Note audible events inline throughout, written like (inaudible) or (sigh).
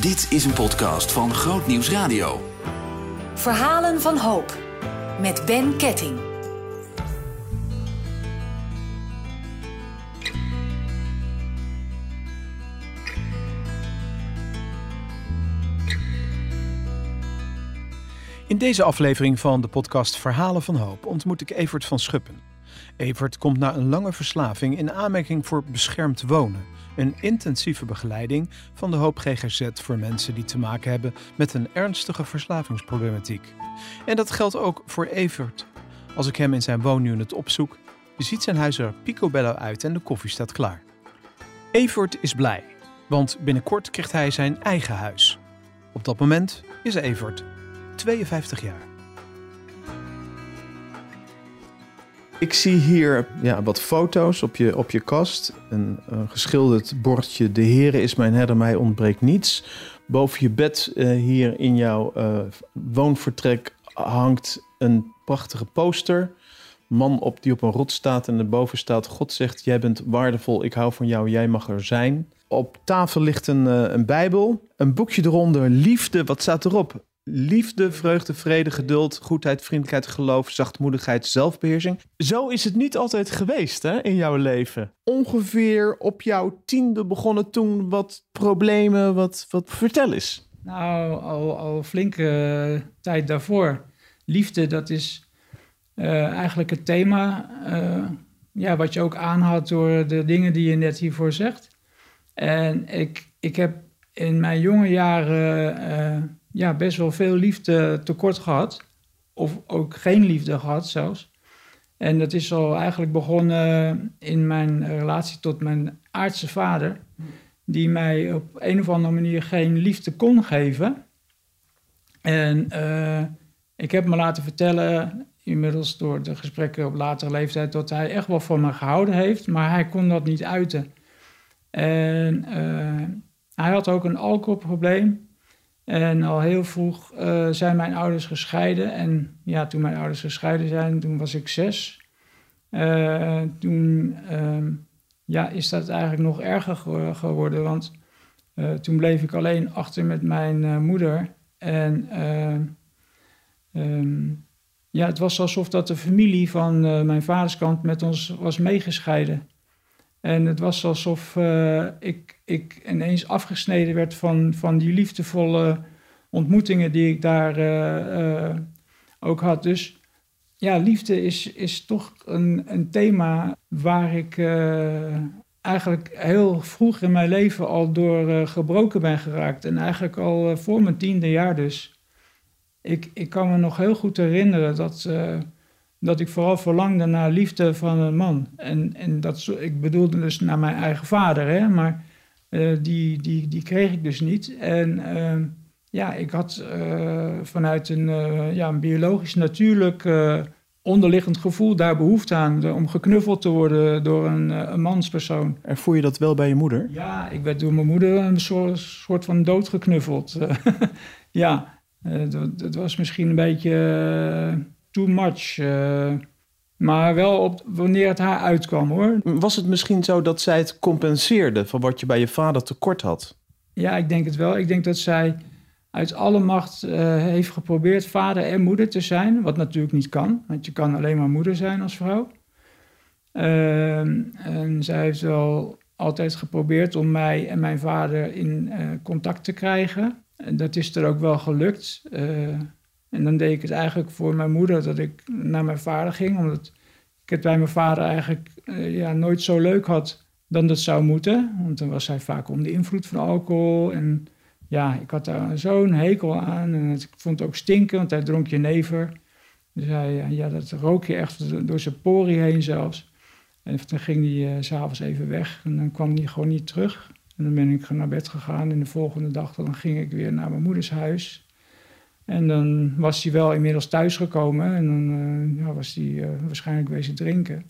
Dit is een podcast van Groot Nieuws Radio. Verhalen van hoop. Met Ben Ketting. In deze aflevering van de podcast Verhalen van Hoop ontmoet ik Evert van Schuppen. Evert komt na een lange verslaving in aanmerking voor beschermd wonen. Een intensieve begeleiding van de Hoop GGZ voor mensen die te maken hebben met een ernstige verslavingsproblematiek. En dat geldt ook voor Evert. Als ik hem in zijn woonunit opzoek, ziet zijn huis er picobello uit en de koffie staat klaar. Evert is blij, want binnenkort krijgt hij zijn eigen huis. Op dat moment is Evert 52 jaar. Ik zie hier ja, wat foto's op je, op je kast. Een, geschilderd bordje. De Heere is mijn herder, mij ontbreekt niets. Boven je bed uh, hier in jouw uh, woonvertrek hangt een prachtige poster. Man op, die op een rot staat en erboven staat... God zegt, jij bent waardevol, ik hou van jou, jij mag er zijn. Op tafel ligt een, uh, een bijbel. Een boekje eronder, liefde, wat staat erop? Liefde, vreugde, vrede, geduld, goedheid, vriendelijkheid, geloof, zachtmoedigheid, zelfbeheersing. Zo is het niet altijd geweest hè, in jouw leven. Ongeveer op jouw tiende begonnen toen wat problemen. Wat, wat vertel eens. Nou, al, al flinke uh, tijd daarvoor. Liefde, dat is uh, eigenlijk het thema. Uh, ja, wat je ook aanhaalt door de dingen die je net hiervoor zegt. En ik, ik heb in mijn jonge jaren ja, best wel veel liefde tekort gehad. Of ook geen liefde gehad zelfs. En dat is al eigenlijk begonnen in mijn relatie tot mijn aardse vader. Die mij op een of andere manier geen liefde kon geven. En uh, ik heb me laten vertellen, inmiddels door de gesprekken op latere leeftijd, dat hij echt wel van me gehouden heeft. Maar hij kon dat niet uiten. En uh, hij had ook een alcoholprobleem. En al heel vroeg uh, zijn mijn ouders gescheiden. En ja, toen mijn ouders gescheiden zijn, toen was ik zes. Uh, toen uh, ja, is dat eigenlijk nog erger geworden. Want uh, toen bleef ik alleen achter met mijn moeder. En um, ja, het was alsof dat de familie van mijn vaderskant met ons was meegescheiden. En het was alsof uh, ik, ik ineens afgesneden werd van, van die liefdevolle ontmoetingen die ik daar uh, uh, ook had. Dus ja, liefde is, is toch een, een thema waar ik eigenlijk heel vroeg in mijn leven al door gebroken ben geraakt. En eigenlijk al voor mijn tiende jaar dus. Ik, ik kan me nog heel goed herinneren dat dat ik vooral verlangde naar liefde van een man. En, en dat, ik bedoelde dus naar mijn eigen vader, hè, maar uh, die, die, die kreeg ik dus niet. En uh, ja, ik had uh, vanuit een, ja, een biologisch natuurlijk onderliggend gevoel daar behoefte aan om geknuffeld te worden door een, een manspersoon. En voel je dat wel bij je moeder? Ja, ik werd door mijn moeder een soort, soort van dood geknuffeld. (laughs) ja, dat, dat was misschien een beetje too much. Uh, maar wel op wanneer het haar uitkwam hoor. Was het misschien zo dat zij het compenseerde van wat je bij je vader tekort had? Ja, ik denk het wel. Ik denk dat zij uit alle macht uh, heeft geprobeerd vader en moeder te zijn. Wat natuurlijk niet kan, want je kan alleen maar moeder zijn als vrouw. Uh, en zij heeft wel altijd geprobeerd om mij en mijn vader in uh, contact te krijgen. En dat is er ook wel gelukt. En dan deed ik het eigenlijk voor mijn moeder dat ik naar mijn vader ging, omdat ik het bij mijn vader eigenlijk uh, ja, nooit zo leuk had dan dat zou moeten. Want dan was hij vaak onder de invloed van alcohol. En ja, ik had daar zo'n hekel aan. En ik vond het ook stinken, want hij dronk jenever. Dus hij, ja, dat rook je echt door zijn pori heen zelfs. En toen ging hij uh, s'avonds even weg en dan kwam hij gewoon niet terug. En dan ben ik naar bed gegaan en de volgende dag dan ging ik weer naar mijn moeders huis. En dan was hij wel inmiddels thuisgekomen en dan uh, ja, was hij uh, waarschijnlijk wezen drinken.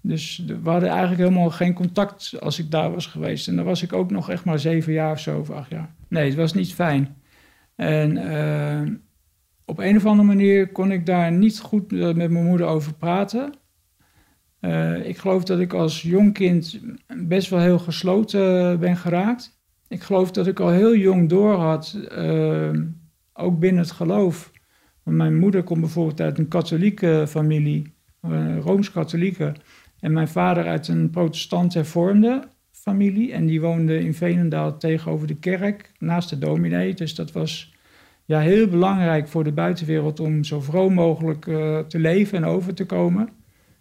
Dus we hadden eigenlijk helemaal geen contact als ik daar was geweest. En dan was ik ook nog echt maar zeven jaar of zo, of acht jaar. Nee, het was niet fijn. En uh, op een of andere manier kon ik daar niet goed met mijn moeder over praten. ik geloof dat ik als jong kind best wel heel gesloten ben geraakt. ik geloof dat ik al heel jong door had, ook binnen het geloof. mijn moeder komt bijvoorbeeld uit een katholieke familie, uh, rooms-katholieke. En mijn vader uit een protestant hervormde familie. En die woonde in Veenendaal tegenover de kerk, naast de dominee. Dus dat was ja, heel belangrijk voor de buitenwereld om zo vroom mogelijk uh, te leven en over te komen.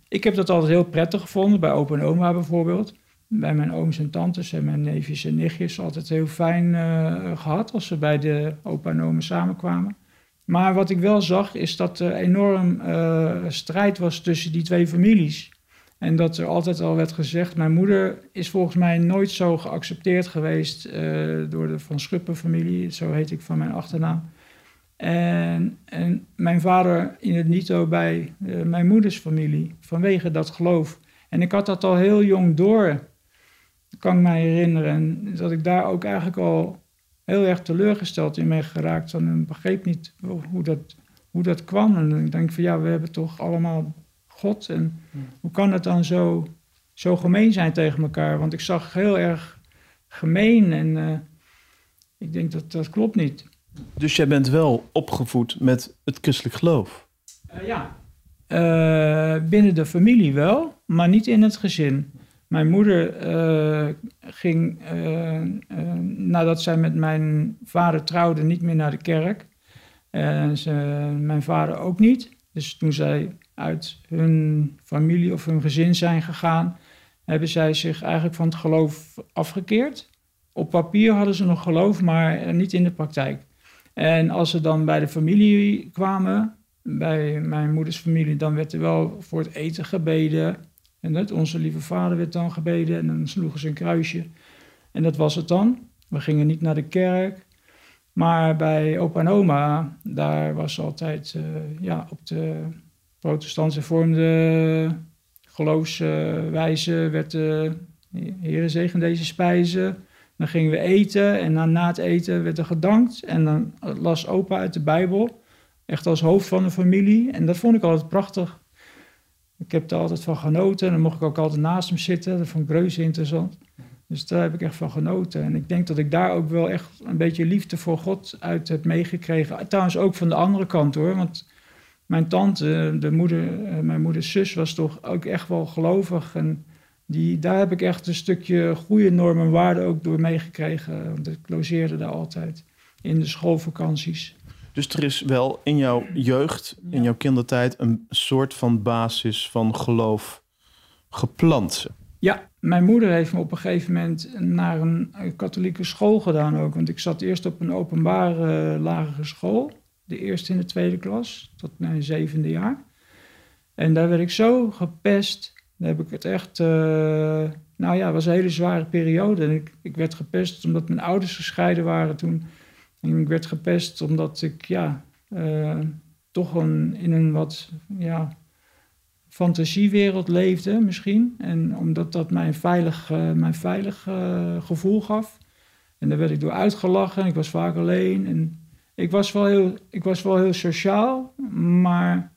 Ik heb dat altijd heel prettig gevonden, bij opa en oma bijvoorbeeld. Bij mijn ooms en tantes en mijn neefjes en nichtjes altijd heel fijn uh, gehad als ze bij de opa en oma samenkwamen. Maar wat ik wel zag is dat er enorm uh, strijd was tussen die twee families. En dat er altijd al werd gezegd, mijn moeder is volgens mij nooit zo geaccepteerd geweest uh, door de Van Schuppen familie, zo heet ik van mijn achternaam. En, en mijn vader in het Nito bij mijn moeders familie, vanwege dat geloof. En ik had dat al heel jong door, kan ik mij herinneren. En dat ik daar ook eigenlijk al heel erg teleurgesteld in ben geraakt. En begreep niet hoe dat, hoe dat kwam. En ik denk van ja, we hebben toch allemaal God. En hoe kan het dan zo, zo gemeen zijn tegen elkaar? Want ik zag heel erg gemeen en uh, ik denk dat dat klopt niet. Dus jij bent wel opgevoed met het christelijk geloof? Uh, ja, uh, binnen de familie wel, maar niet in het gezin. Mijn moeder ging, nadat zij met mijn vader trouwde, niet meer naar de kerk. En ze, mijn vader ook niet. Dus toen zij uit hun familie of hun gezin zijn gegaan, hebben zij zich eigenlijk van het geloof afgekeerd. Op papier hadden ze nog geloof, maar niet in de praktijk. En als ze dan bij de familie kwamen, bij mijn moeders familie, dan werd er wel voor het eten gebeden. En dat, onze lieve vader werd dan gebeden en dan sloegen ze een kruisje. En dat was het dan. We gingen niet naar de kerk. Maar bij opa en oma, daar was altijd uh, ja, op de protestants hervormde geloofswijze werd de Heer zegen deze spijzen. Dan gingen we eten en na het eten werd er gedankt. En dan las opa uit de Bijbel, echt als hoofd van de familie. En dat vond ik altijd prachtig. Ik heb er altijd van genoten en dan mocht ik ook altijd naast hem zitten. Dat vond ik reuze interessant. Dus daar heb ik echt van genoten. En ik denk dat ik daar ook wel echt een beetje liefde voor God uit heb meegekregen. Trouwens ook van de andere kant hoor, want mijn tante, de moeder, eh, mijn moeders zus, was toch ook echt wel gelovig. En die, daar heb ik echt een stukje goede normen en waarden ook door meegekregen. Want ik logeerde daar altijd in de schoolvakanties. Dus er is wel in jouw jeugd, in jouw kindertijd, een soort van basis van geloof geplant. Ja, mijn moeder heeft me op een gegeven moment naar een katholieke school gedaan ook. Want ik zat eerst op een openbare uh, lagere school de eerste en de tweede klas, tot mijn zevende jaar. En daar werd ik zo gepest. Daar heb ik het echt. Uh, nou ja, het was een hele zware periode. En ik, ik werd gepest omdat mijn ouders gescheiden waren toen. En ik werd gepest omdat ik, ja, uh, toch een, in een wat, ja, fantasiewereld leefde misschien. En omdat dat mij een veilig, mijn veilig gevoel gaf. En daar werd ik door uitgelachen. Ik was vaak alleen. En ik was wel heel, ik was wel heel sociaal, maar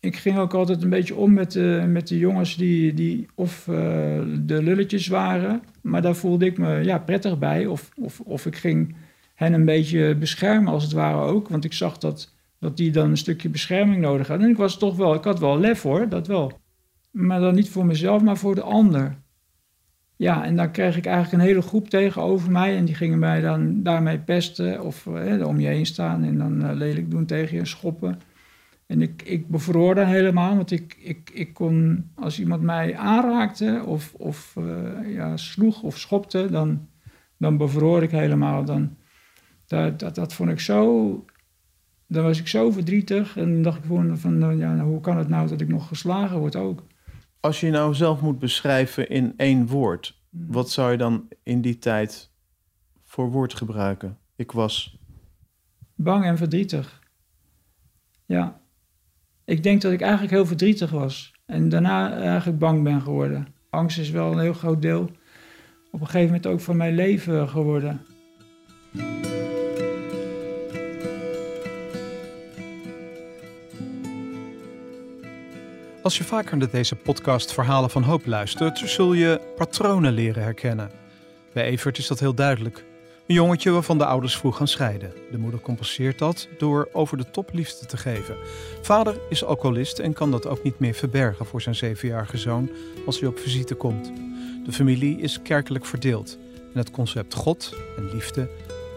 ik ging ook altijd een beetje om met de, met de jongens die, die of de lulletjes waren. Maar daar voelde ik me ja, prettig bij. Of, of, of ik ging hen een beetje beschermen als het ware ook. Want ik zag dat, dat die dan een stukje bescherming nodig hadden. En ik was toch wel, ik had wel lef hoor, dat wel. Maar dan niet voor mezelf, maar voor de ander. Ja, en dan kreeg ik eigenlijk een hele groep tegenover mij. En die gingen mij dan daarmee pesten of eh, om je heen staan en dan uh, lelijk doen tegen je en schoppen. En ik, ik bevroor dan helemaal, want ik, ik, ik kon, als iemand mij aanraakte of, of uh, ja, sloeg of schopte, dan, dan bevroor ik helemaal. Dan, dat, dat, dat vond ik zo, dan was ik zo verdrietig. En dacht ik gewoon van, ja, nou, hoe kan het nou dat ik nog geslagen word ook? Als je nou zelf moet beschrijven in één woord, wat zou je dan in die tijd voor woord gebruiken? Ik was. Bang en verdrietig. Ja. Ik denk dat ik eigenlijk heel verdrietig was. En daarna eigenlijk bang ben geworden. Angst is wel een heel groot deel op een gegeven moment ook van mijn leven geworden. Als je vaker naar deze podcast Verhalen van Hoop luistert, zul je patronen leren herkennen. Bij Evert is dat heel duidelijk. Een jongetje waarvan de ouders vroeg gaan scheiden. De moeder compenseert dat door over de top liefde te geven. Vader is alcoholist en kan dat ook niet meer verbergen voor zijn zevenjarige zoon als hij op visite komt. De familie is kerkelijk verdeeld en het concept God en liefde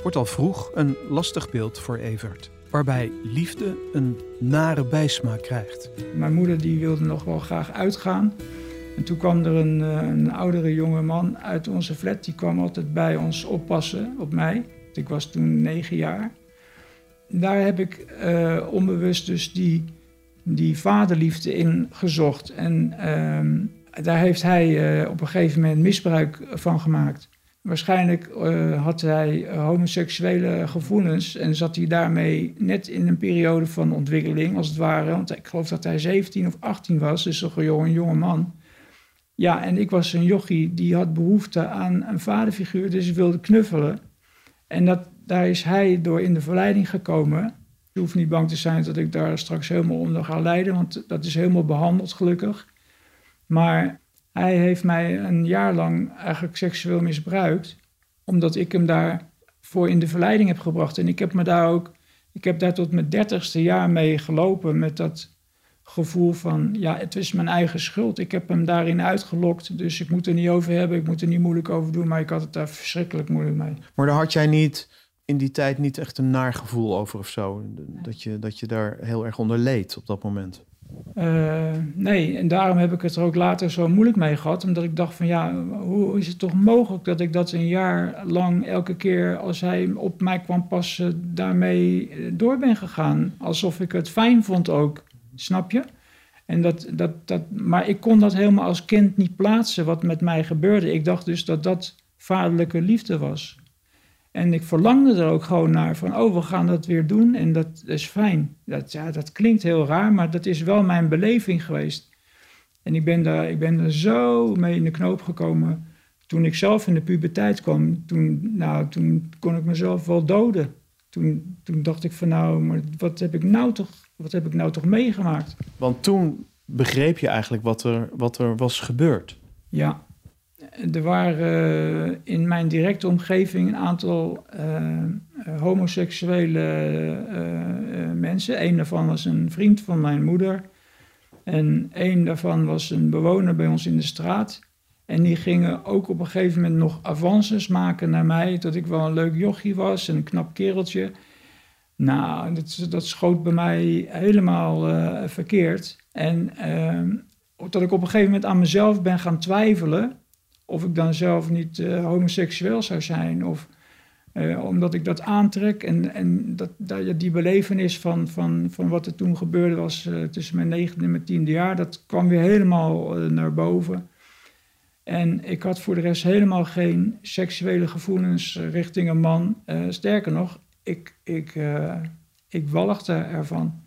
wordt al vroeg een lastig beeld voor Evert. Waarbij liefde een nare bijsmaak krijgt. Mijn moeder die wilde nog wel graag uitgaan. En toen kwam er een, eh, een oudere jonge man uit onze flat. Die kwam altijd bij ons oppassen op mij. Ik was toen negen jaar. Daar heb ik eh, onbewust dus die, die vaderliefde in gezocht. En ehm, daar heeft hij uh, op een gegeven moment misbruik van gemaakt. Waarschijnlijk uh, had hij homoseksuele gevoelens en zat hij daarmee net in een periode van ontwikkeling, als het ware. Want ik geloof dat hij 17 of 18 was, dus een jonge, man. Ja, en ik was een jochie die had behoefte aan een vaderfiguur, dus ik wilde knuffelen. En dat, daar is hij door in de verleiding gekomen. Je hoeft niet bang te zijn dat ik daar straks helemaal onder ga lijden, want dat is helemaal behandeld gelukkig. Maar hij heeft mij een jaar lang eigenlijk seksueel misbruikt, omdat ik hem daarvoor in de verleiding heb gebracht. En ik heb me daar ook, ik heb daar tot mijn dertigste jaar mee gelopen met dat gevoel van, ja, het is mijn eigen schuld. Ik heb hem daarin uitgelokt, dus ik moet er niet over hebben, ik moet er niet moeilijk over doen, maar ik had het daar verschrikkelijk moeilijk mee. Maar daar had jij niet in die tijd niet echt een naar gevoel over of zo? Dat je, dat je daar heel erg onder leed op dat moment? Uh, nee, en daarom heb ik het er ook later zo moeilijk mee gehad. Omdat ik dacht van ja, hoe is het toch mogelijk dat ik dat een jaar lang elke keer als hij op mij kwam passen, daarmee door ben gegaan. Alsof ik het fijn vond ook. Snap je? En dat, dat, dat, maar ik kon dat helemaal als kind niet plaatsen wat met mij gebeurde. Ik dacht dus dat dat vaderlijke liefde was. En ik verlangde er ook gewoon naar van, oh, we gaan dat weer doen en dat is fijn. Dat, ja, dat klinkt heel raar, maar dat is wel mijn beleving geweest. En ik ben daar, ik ben er zo mee in de knoop gekomen. Toen ik zelf in de puberteit kwam, toen, nou, toen kon ik mezelf wel doden. Toen, toen dacht ik van, nou, maar wat heb ik nou toch wat heb ik nou toch meegemaakt? Want toen begreep je eigenlijk wat er, wat er was gebeurd. Ja, er waren uh, in mijn directe omgeving een aantal uh, homoseksuele uh, mensen. Eén daarvan was een vriend van mijn moeder. En één daarvan was een bewoner bij ons in de straat. En die gingen ook op een gegeven moment nog avances maken naar mij. Dat ik wel een leuk jochie was en een knap kereltje. Nou, dat, dat schoot bij mij helemaal verkeerd. En uh, dat ik op een gegeven moment aan mezelf ben gaan twijfelen of ik dan zelf niet uh, homoseksueel zou zijn. Of uh, omdat ik dat aantrek en, en dat, dat, die belevenis van, van, van wat er toen gebeurde was tussen mijn negende en mijn tiende jaar, dat kwam weer helemaal naar boven. En ik had voor de rest helemaal geen seksuele gevoelens richting een man. sterker nog, ik, ik, ik walgde ervan.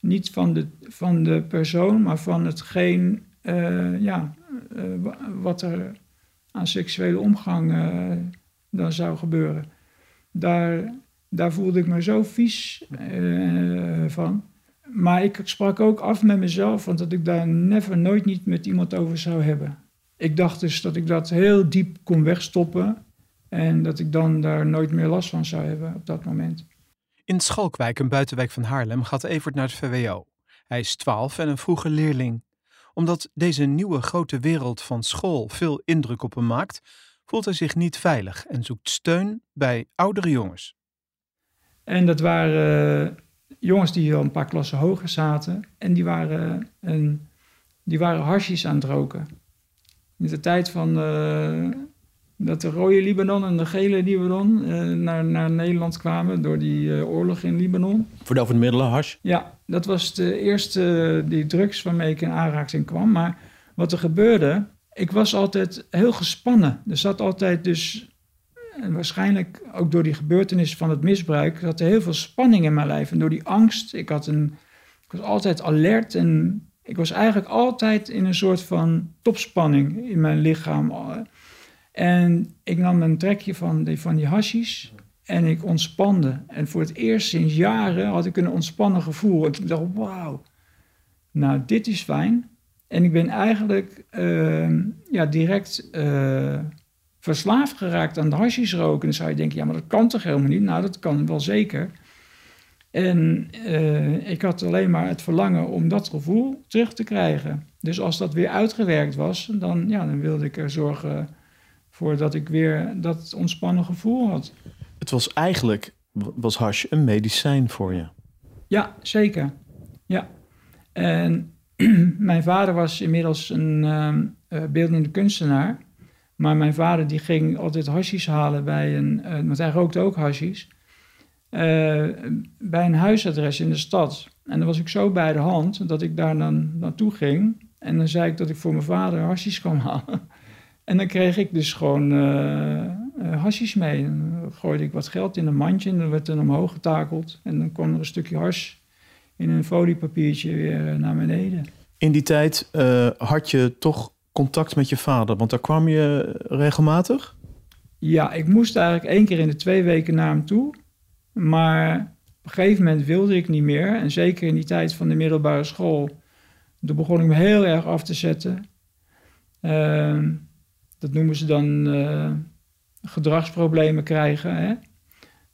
Niet van de, van de persoon, maar van hetgeen ja, wat er aan seksuele omgang dan zou gebeuren. Daar, daar voelde ik me zo vies van. Maar ik sprak ook af met mezelf, want dat ik daar never, nooit niet met iemand over zou hebben. Ik dacht dus dat ik dat heel diep kon wegstoppen en dat ik dan daar nooit meer last van zou hebben op dat moment. In Schalkwijk, een buitenwijk van Haarlem, gaat Evert naar het VWO. Hij is 12 en een vroege leerling. Omdat deze nieuwe grote wereld van school veel indruk op hem maakt, voelt hij zich niet veilig en zoekt steun bij oudere jongens. En dat waren uh, jongens die al een paar klassen hoger zaten en die waren, een, die waren harsjes aan het roken. In de tijd van uh, dat de rode Libanon en de gele Libanon uh, naar, naar Nederland kwamen door die uh, oorlog in Libanon. Voor de over middelen, hash? Ja, dat was de eerste uh, die drugs waarmee ik in aanraking kwam. Maar wat er gebeurde, ik was altijd heel gespannen. Er zat altijd dus, en waarschijnlijk ook door die gebeurtenis van het misbruik, zat er heel veel spanning in mijn lijf. En door die angst, ik, had een, ik was altijd alert en ik was eigenlijk altijd in een soort van topspanning in mijn lichaam en ik nam een trekje van die, van die hashis en ik ontspande. En voor het eerst sinds jaren had ik een ontspannen gevoel. Ik dacht, wauw, nou dit is fijn. En ik ben eigenlijk uh, ja, direct uh, verslaafd geraakt aan de hashish roken. En dan zou je denken, ja, maar dat kan toch helemaal niet? Nou, dat kan wel zeker. En uh, ik had alleen maar het verlangen om dat gevoel terug te krijgen. Dus als dat weer uitgewerkt was, dan, ja, dan wilde ik er zorgen voor dat ik weer dat ontspannen gevoel had. Het was eigenlijk, was hash een medicijn voor je? Ja, zeker. Ja. En (clears throat) mijn vader was inmiddels een uh, beeldende kunstenaar. Maar mijn vader die ging altijd hashish halen bij een, uh, want hij rookte ook hashish. Uh, bij een huisadres in de stad. En dan was ik zo bij de hand dat ik daar dan naartoe ging. En dan zei ik dat ik voor mijn vader hashish kwam (laughs) halen. En dan kreeg ik dus gewoon uh, hashish mee. Dan gooide ik wat geld in een mandje en dan werd er omhoog getakeld. En dan kwam er een stukje hash in een foliepapiertje weer naar beneden. In die tijd had je toch contact met je vader? Want daar kwam je regelmatig? Ja, ik moest eigenlijk één keer in de twee weken naar hem toe. Maar op een gegeven moment wilde ik niet meer. En zeker in die tijd van de middelbare school. Toen begon ik me heel erg af te zetten. Uh, dat noemen ze dan uh, gedragsproblemen krijgen. Hè?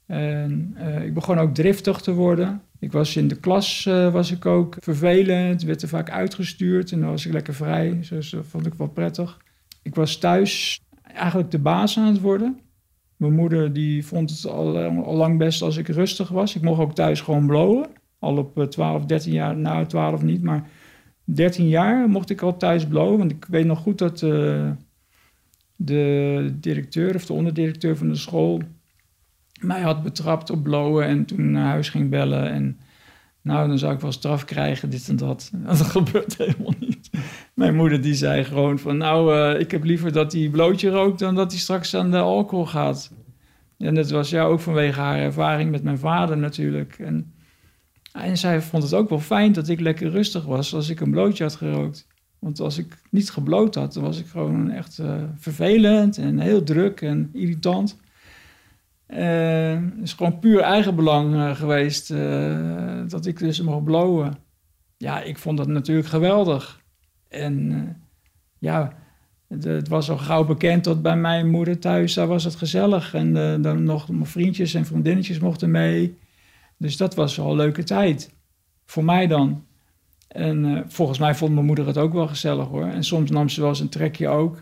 En, uh, ik begon ook driftig te worden. Ik was in de klas uh, was ik ook vervelend, werd er vaak uitgestuurd en dan was ik lekker vrij. Dus dat vond ik wel prettig. Ik was thuis eigenlijk de baas aan het worden. Mijn moeder die vond het al, eh, al lang best als ik rustig was. Ik mocht ook thuis gewoon blowen. Al op 12, eh, 13 jaar, nou 12 niet, maar 13 jaar mocht ik al thuis blowen. Want ik weet nog goed dat de directeur of de onderdirecteur van de school mij had betrapt op blowen en toen naar huis ging bellen. En nou, dan zou ik wel straf krijgen, dit en dat. (laughs) Dat gebeurt helemaal niet. Mijn moeder die zei gewoon van, nou, uh, ik heb liever dat hij blootje rookt dan dat hij straks aan de alcohol gaat. En dat was ja ook vanwege haar ervaring met mijn vader natuurlijk. En, en zij vond het ook wel fijn dat ik lekker rustig was als ik een blootje had gerookt. Want als ik niet gebloot had, dan was ik gewoon echt uh, vervelend en heel druk en irritant. Uh, het is gewoon puur eigenbelang uh, geweest dat ik dus mocht blowen. Ja, ik vond dat natuurlijk geweldig. En ja, het, was al gauw bekend dat bij mijn moeder thuis, daar was het gezellig. En dan nog mijn vriendjes en vriendinnetjes mochten mee. Dus dat was wel een leuke tijd. Voor mij dan. En volgens mij vond mijn moeder het ook wel gezellig hoor. En soms nam ze wel eens een trekje ook.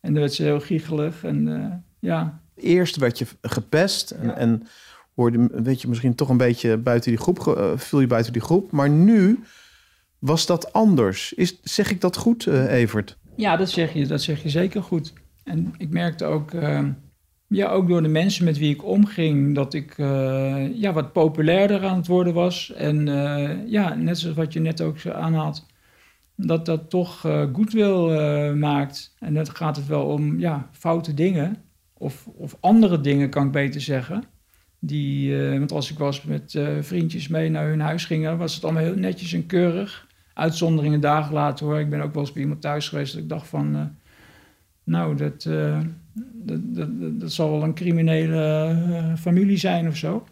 En dan werd ze heel giechelig. En ja, Eerst werd je gepest en, ja. en hoorde, weet je, misschien toch een beetje buiten die groep, uh, viel je buiten die groep. Maar nu was dat anders. Is, zeg ik dat goed, Evert? Ja, dat zeg, je, dat zeg je zeker goed. En ik merkte ook, uh, ja, ook door de mensen met wie ik omging, dat ik ja, wat populairder aan het worden was. En ja, net zoals wat je net ook aanhaalt, dat dat toch goodwill maakt. En dan gaat het wel om ja, foute dingen. Of, of andere dingen, kan ik beter zeggen. Die, uh, want als ik was met uh, vriendjes mee naar hun huis gingen, was het allemaal heel netjes en keurig. Uitzonderingen dagen later hoor. Ik ben ook wel eens bij iemand thuis geweest dat ik dacht van... Uh, nou, dat, dat, dat, dat, zal wel een criminele familie zijn of zo.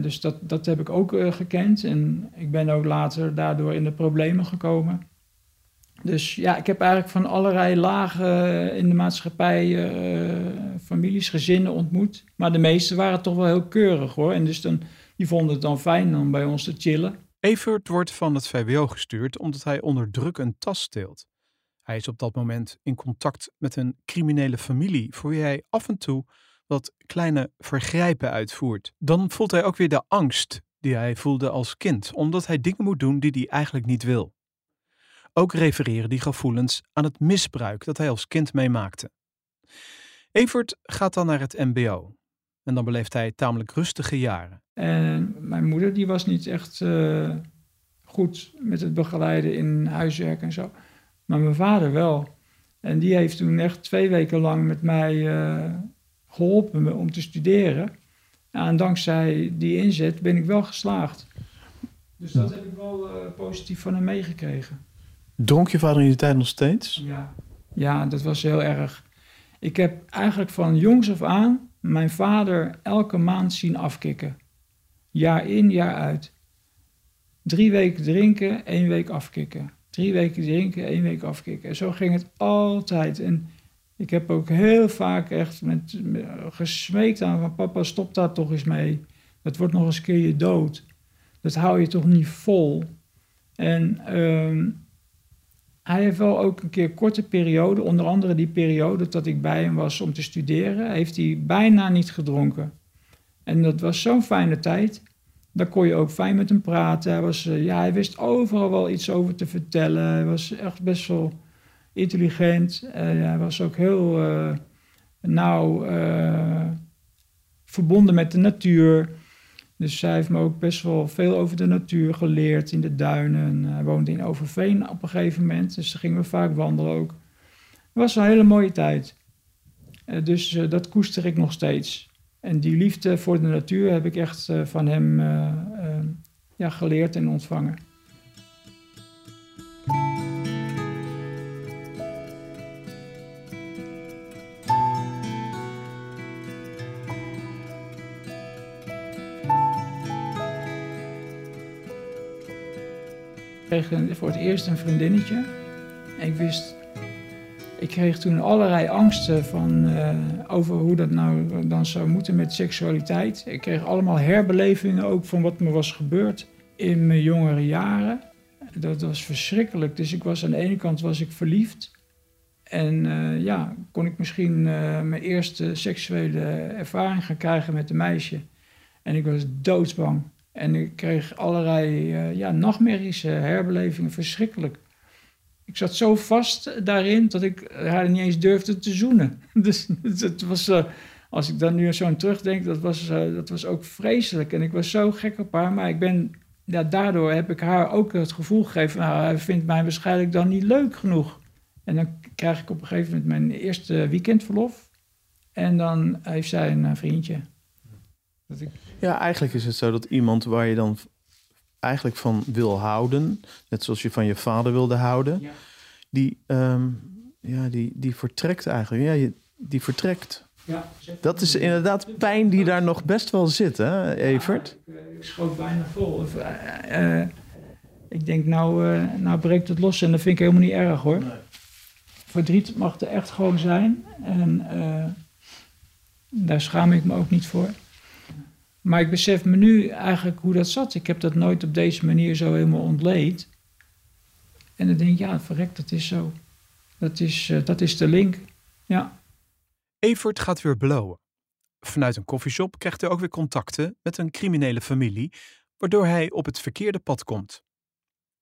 dus dat, dat heb ik ook gekend. En ik ben ook later daardoor in de problemen gekomen. Dus ja, ik heb eigenlijk van allerlei lagen in de maatschappij families, gezinnen ontmoet. Maar de meeste waren toch wel heel keurig hoor. En dus dan, die vonden het dan fijn om bij ons te chillen. Evert wordt van het VWO gestuurd omdat hij onder druk een tas steelt. Hij is op dat moment in contact met een criminele familie voor wie hij af en toe wat kleine vergrijpen uitvoert. Dan voelt hij ook weer de angst die hij voelde als kind, omdat hij dingen moet doen die hij eigenlijk niet wil. Ook refereren die gevoelens aan het misbruik dat hij als kind meemaakte. Evert gaat dan naar het MBO en dan beleeft hij tamelijk rustige jaren. En mijn moeder die was niet echt uh, goed met het begeleiden in huiswerk en zo, maar mijn vader wel. En die heeft toen echt twee weken lang met mij uh, geholpen om te studeren. En dankzij die inzet ben ik wel geslaagd. Dus dat heb ik wel uh, positief van hem meegekregen. Dronk je vader in die tijd nog steeds? Ja. ja, dat was heel erg. Ik heb eigenlijk van jongs af aan mijn vader elke maand zien afkicken. Jaar in, jaar uit. Drie weken drinken, één week afkicken. Drie weken drinken, één week afkicken. En zo ging het altijd. En Ik heb ook heel vaak echt met, gesmeekt aan van papa, stop daar toch eens mee. Dat wordt nog eens een keer je dood. Dat hou je toch niet vol. En ehm, hij heeft wel ook een keer korte periode, onder andere die periode dat ik bij hem was om te studeren, heeft hij bijna niet gedronken. En dat was zo'n fijne tijd. Daar kon je ook fijn met hem praten. Hij, was, eh, ja, hij wist overal wel iets over te vertellen. Hij was echt best wel intelligent. Eh, hij was ook heel eh, nauw verbonden met de natuur. Dus hij heeft me ook best wel veel over de natuur geleerd in de duinen. En hij woonde in Overveen op een gegeven moment. Dus daar gingen we vaak wandelen ook. Het was een hele mooie tijd. Dus dat koester ik nog steeds. En die liefde voor de natuur heb ik echt eh, van hem eh, eh, ja, geleerd en ontvangen. Ik kreeg voor het eerst een vriendinnetje. En ik wist, ik kreeg toen allerlei angsten van, eh, over hoe dat nou dan zou moeten met seksualiteit. Ik kreeg allemaal herbelevingen ook van wat me was gebeurd in mijn jongere jaren. Dat was verschrikkelijk. Dus ik was aan de ene kant was ik verliefd. En eh, ja, kon ik misschien eh, mijn eerste seksuele ervaring gaan krijgen met een meisje. En ik was doodsbang. En ik kreeg allerlei ja, nachtmerries, herbelevingen, verschrikkelijk. Ik zat zo vast daarin dat ik haar niet eens durfde te zoenen. (laughs) Dus het was, eh, als ik dan nu zo aan terugdenk, dat was, eh, dat was ook vreselijk. En ik was zo gek op haar, maar ik ben, ja, daardoor heb ik haar ook het gevoel gegeven, nou, hij vindt mij waarschijnlijk dan niet leuk genoeg. En dan krijg ik op een gegeven moment mijn eerste weekendverlof. En dan heeft zij een eh, vriendje. Dat ik, Ja, eigenlijk is het zo dat iemand waar je dan eigenlijk van wil houden, net zoals je van je vader wilde houden, Ja. die, ehm, ja, die, die vertrekt eigenlijk. Ja, je, die vertrekt. ja, Dat is inderdaad pijn die daar nog best wel zit, hè, Evert? Ja, ik, eh, ik schoot bijna vol. Eh, eh, ik denk, nou, eh, nou breekt het los en dat vind ik helemaal niet erg hoor. Verdriet mag er echt gewoon zijn. En daar schaam ik me ook niet voor. Maar ik besef me nu eigenlijk hoe dat zat. Ik heb dat nooit op deze manier zo helemaal ontleed. En dan denk ik, ja, verrek, dat is zo. Dat is, eh, dat is de link. Ja. Evert gaat weer blowen. Vanuit een koffieshop krijgt hij ook weer contacten met een criminele familie, waardoor hij op het verkeerde pad komt.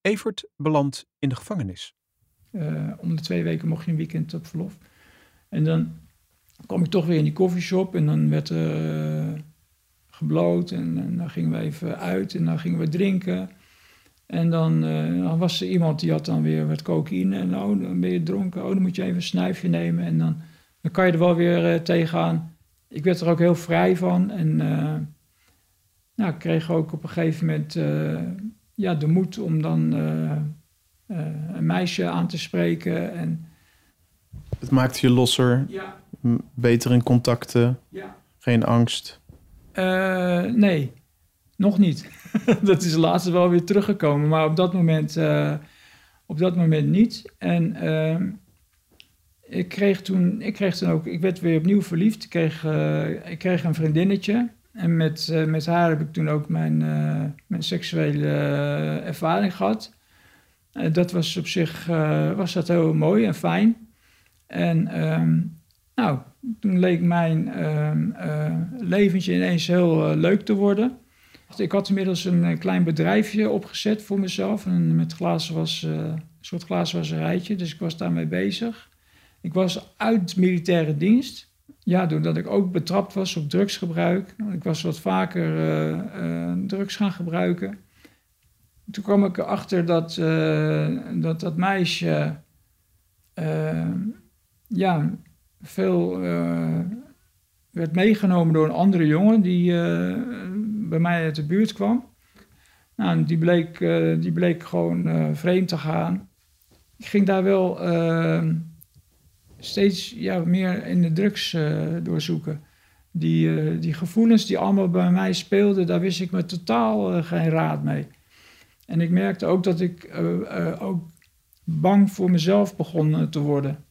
Evert belandt in de gevangenis. Eh, om de twee weken mocht je een weekend op verlof. En dan kwam ik toch weer in die koffieshop en dan werd er eh, gebloot en, en dan gingen we even uit en dan gingen we drinken. En dan, eh, dan was er iemand die had dan weer wat cocaïne en oh, dan ben je dronken, oh, dan moet je even een snuifje nemen en dan, dan kan je er wel weer eh, tegenaan. Ik werd er ook heel vrij van en eh, nou, ik kreeg ook op een gegeven moment ja, de moed om dan een meisje aan te spreken. En, Het maakt je losser, ja, beter in contacten, ja. geen angst. Eh, nee, nog niet. (laughs) dat is laatst wel weer teruggekomen, maar op dat moment, eh, op dat moment niet. En ehm, ik, kreeg toen, ik kreeg toen ook, ik werd weer opnieuw verliefd. Ik kreeg, eh, ik kreeg een vriendinnetje. En met, eh, met haar heb ik toen ook mijn, eh, mijn seksuele eh, ervaring gehad. Eh, dat was op zich eh, was dat heel mooi en fijn. En ehm, nou, toen leek mijn ehm, eh, leventje ineens heel eh, leuk te worden. Ik had inmiddels een eh, klein bedrijfje opgezet voor mezelf. En met glazen was, een soort glazenwasserijtje. Dus ik was daarmee bezig. Ik was uit militaire dienst. Ja, doordat ik ook betrapt was op drugsgebruik. Ik was wat vaker drugs gaan gebruiken. Toen kwam ik erachter dat dat, dat meisje... eh, ja, veel eh, werd meegenomen door een andere jongen die eh, bij mij uit de buurt kwam. Nou, die bleek, eh, die bleek gewoon vreemd te gaan. Ik ging daar wel steeds ja, meer in de drugs doorzoeken. Die, die gevoelens die allemaal bij mij speelden, daar wist ik me totaal geen raad mee. En ik merkte ook dat ik ook bang voor mezelf begon te worden.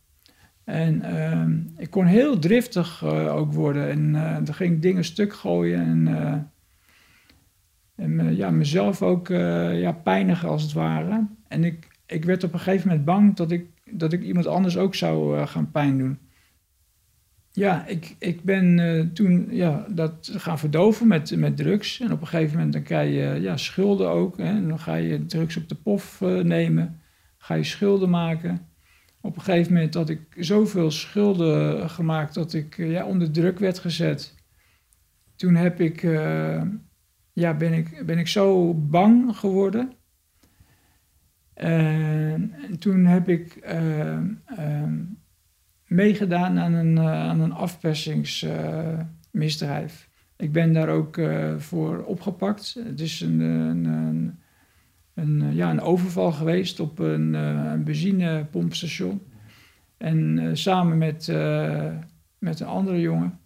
En ehm, ik kon heel driftig uh, ook worden. En uh, dan ging dingen stuk gooien. En, uh, en ja, mezelf ook ja, pijnigen als het ware. En ik, ik werd op een gegeven moment bang dat ik, dat ik iemand anders ook zou gaan pijn doen. Ja, ik, ik ben toen ja, dat gaan verdoven met, met drugs. En op een gegeven moment dan krijg je ja, schulden ook. Hè. En dan ga je drugs op de pof nemen. Ga je schulden maken op een gegeven moment had ik zoveel schulden gemaakt dat ik eh, ja, onder druk werd gezet. Toen heb ik, uh, ja, ben, ik, ben ik zo bang geworden. En, en toen heb ik uh, meegedaan aan een, aan een afpersingsmisdrijf. ik ben daar ook voor opgepakt. Het is een, een, een een, eh, ja, een overval geweest op een, uh, een benzinepompstation. En uh, samen met, met een andere jongen.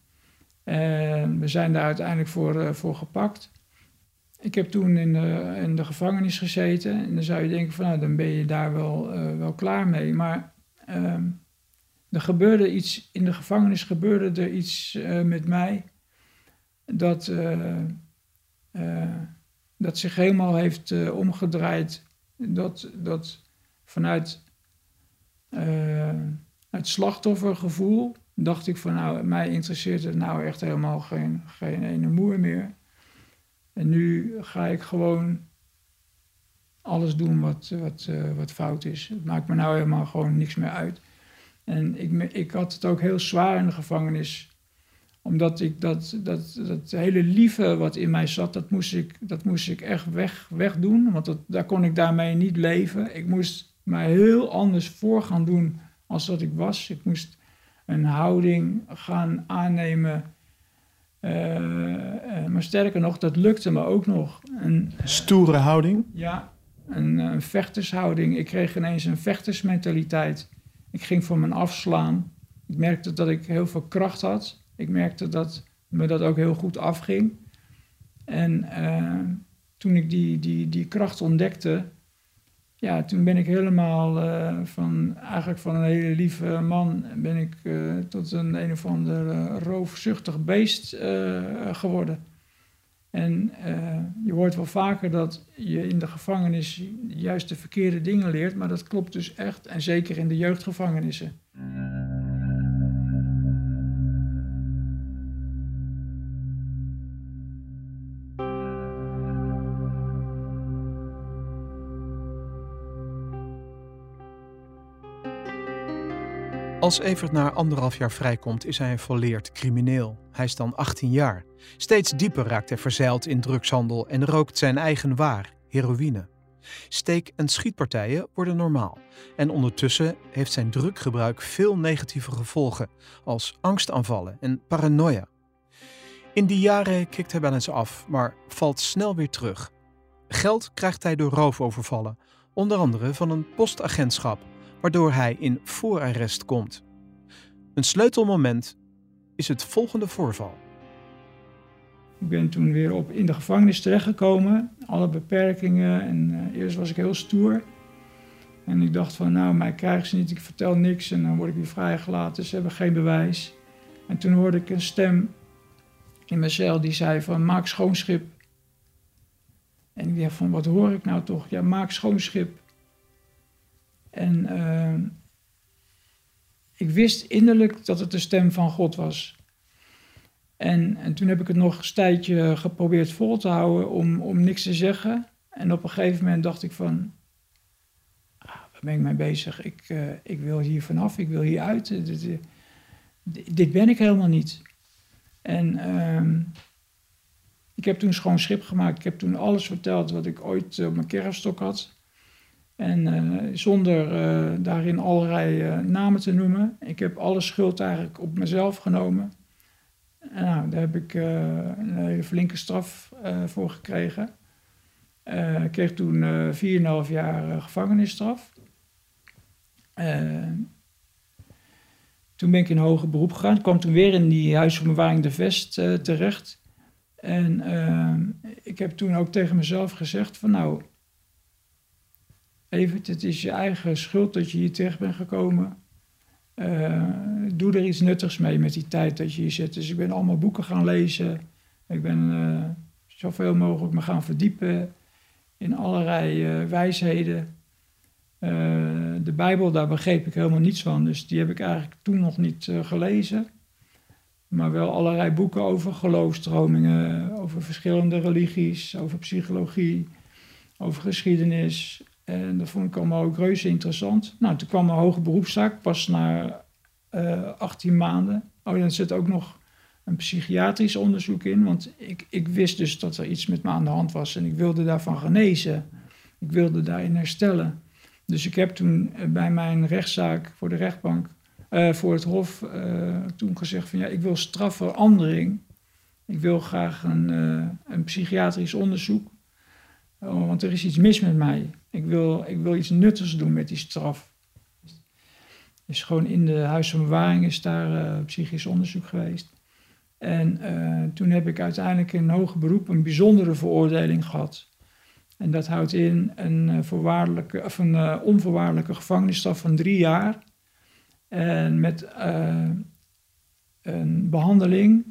En we zijn daar uiteindelijk voor, voor gepakt. Ik heb toen in de, in de gevangenis gezeten. En dan zou je denken van nou, dan ben je daar wel, wel klaar mee. Maar ehm, er gebeurde iets, in de gevangenis gebeurde er iets met mij. Dat dat zich helemaal heeft uh, omgedraaid. Dat, dat vanuit uh, het slachtoffergevoel dacht ik van nou, mij interesseert het nou echt helemaal geen, geen ene moer meer. En nu ga ik gewoon alles doen wat, wat, uh, wat fout is. Het maakt me nou helemaal gewoon niks meer uit. En ik, ik had het ook heel zwaar in de gevangenis omdat ik dat, dat, dat hele lieve wat in mij zat, dat moest ik, dat moest ik echt weg, wegdoen. Want dat, daar kon ik daarmee niet leven. Ik moest mij heel anders voor gaan doen als dat ik was. Ik moest een houding gaan aannemen. Uh, uh, maar sterker nog, dat lukte me ook nog. Een stoere houding? Ja, een, een vechtershouding. Ik kreeg ineens een vechtersmentaliteit. Ik ging voor me afslaan. Ik merkte dat ik heel veel kracht had. Ik merkte dat me dat ook heel goed afging. En uh, toen ik die, die, die kracht ontdekte, ja, toen ben ik helemaal uh, van, eigenlijk van een hele lieve man, ben ik uh, tot een een of ander roofzuchtig beest geworden. En je hoort wel vaker dat je in de gevangenis juist de verkeerde dingen leert, maar dat klopt dus echt, en zeker in de jeugdgevangenissen. Als Evert na anderhalf jaar vrijkomt, is hij een volleerd crimineel. Hij is dan 18 jaar. Steeds dieper raakt hij verzeild in drugshandel en rookt zijn eigen waar, heroïne. Steek- en schietpartijen worden normaal. En ondertussen heeft zijn druggebruik veel negatieve gevolgen, als angstaanvallen en paranoia. In die jaren kikt hij wel eens af, maar valt snel weer terug. Geld krijgt hij door roofovervallen, onder andere van een postagentschap waardoor hij in voorarrest komt. Een sleutelmoment is het volgende voorval. Ik ben toen weer op, in de gevangenis terechtgekomen, alle beperkingen. En uh, eerst was ik heel stoer. En ik dacht van, nou, mij krijgen ze niet, ik vertel niks en dan word ik weer vrijgelaten. Ze hebben geen bewijs. En toen hoorde ik een stem in mijn cel die zei van, maak schoonschip. En ik dacht van, wat hoor ik nou toch? Ja, maak schoonschip. En uh, ik wist innerlijk dat het de stem van God was. En, en toen heb ik het nog een tijdje geprobeerd vol te houden om, om niks te zeggen. En op een gegeven moment dacht ik van, ah, waar ben ik mee bezig? Ik, uh, ik wil hier vanaf, ik wil hier uit. Dit, dit, dit ben ik helemaal niet. En uh, ik heb toen schoon schip gemaakt. Ik heb toen alles verteld wat ik ooit op mijn kerfstok had. En uh, zonder uh, daarin allerlei uh, namen te noemen. Ik heb alle schuld eigenlijk op mezelf genomen. En nou, daar heb ik een hele flinke straf voor gekregen. ik kreeg toen 4,5 jaar gevangenisstraf. toen ben ik in hoger beroep gegaan. Ik kwam toen weer in die huisverbewaring de Vest terecht. En ik heb toen ook tegen mezelf gezegd van nou Even, het is je eigen schuld dat je hier terecht bent gekomen. Uh, doe er iets nuttigs mee met die tijd dat je hier zit. Dus ik ben allemaal boeken gaan lezen. Ik ben uh, zoveel mogelijk me gaan verdiepen in allerlei uh, wijsheden. de Bijbel, daar begreep ik helemaal niets van. Dus die heb ik eigenlijk toen nog niet gelezen. Maar wel allerlei boeken over geloofstromingen, over verschillende religies, over psychologie, over geschiedenis. En dat vond ik allemaal ook reuze interessant. Nou, toen kwam mijn hoge beroepszaak, pas na uh, eh, 18 maanden. Oh, dan zit ook nog een psychiatrisch onderzoek in. Want ik, ik wist dus dat er iets met me aan de hand was en ik wilde daarvan genezen. Ik wilde daarin herstellen. Dus ik heb toen eh, bij mijn rechtszaak voor de rechtbank, uh, voor het Hof, toen gezegd van ja, ik wil strafverandering. Ik wil graag een, een psychiatrisch onderzoek. Oh, want er is iets mis met mij. Ik wil, ik wil iets nuttigs doen met die straf. Dus gewoon in de huis van bewaring is daar uh, psychisch onderzoek geweest. En uh, toen heb ik uiteindelijk in hoger beroep een bijzondere veroordeling gehad. En dat houdt in een, uh, voorwaardelijke, of een onvoorwaardelijke gevangenisstraf van drie jaar. En met een behandeling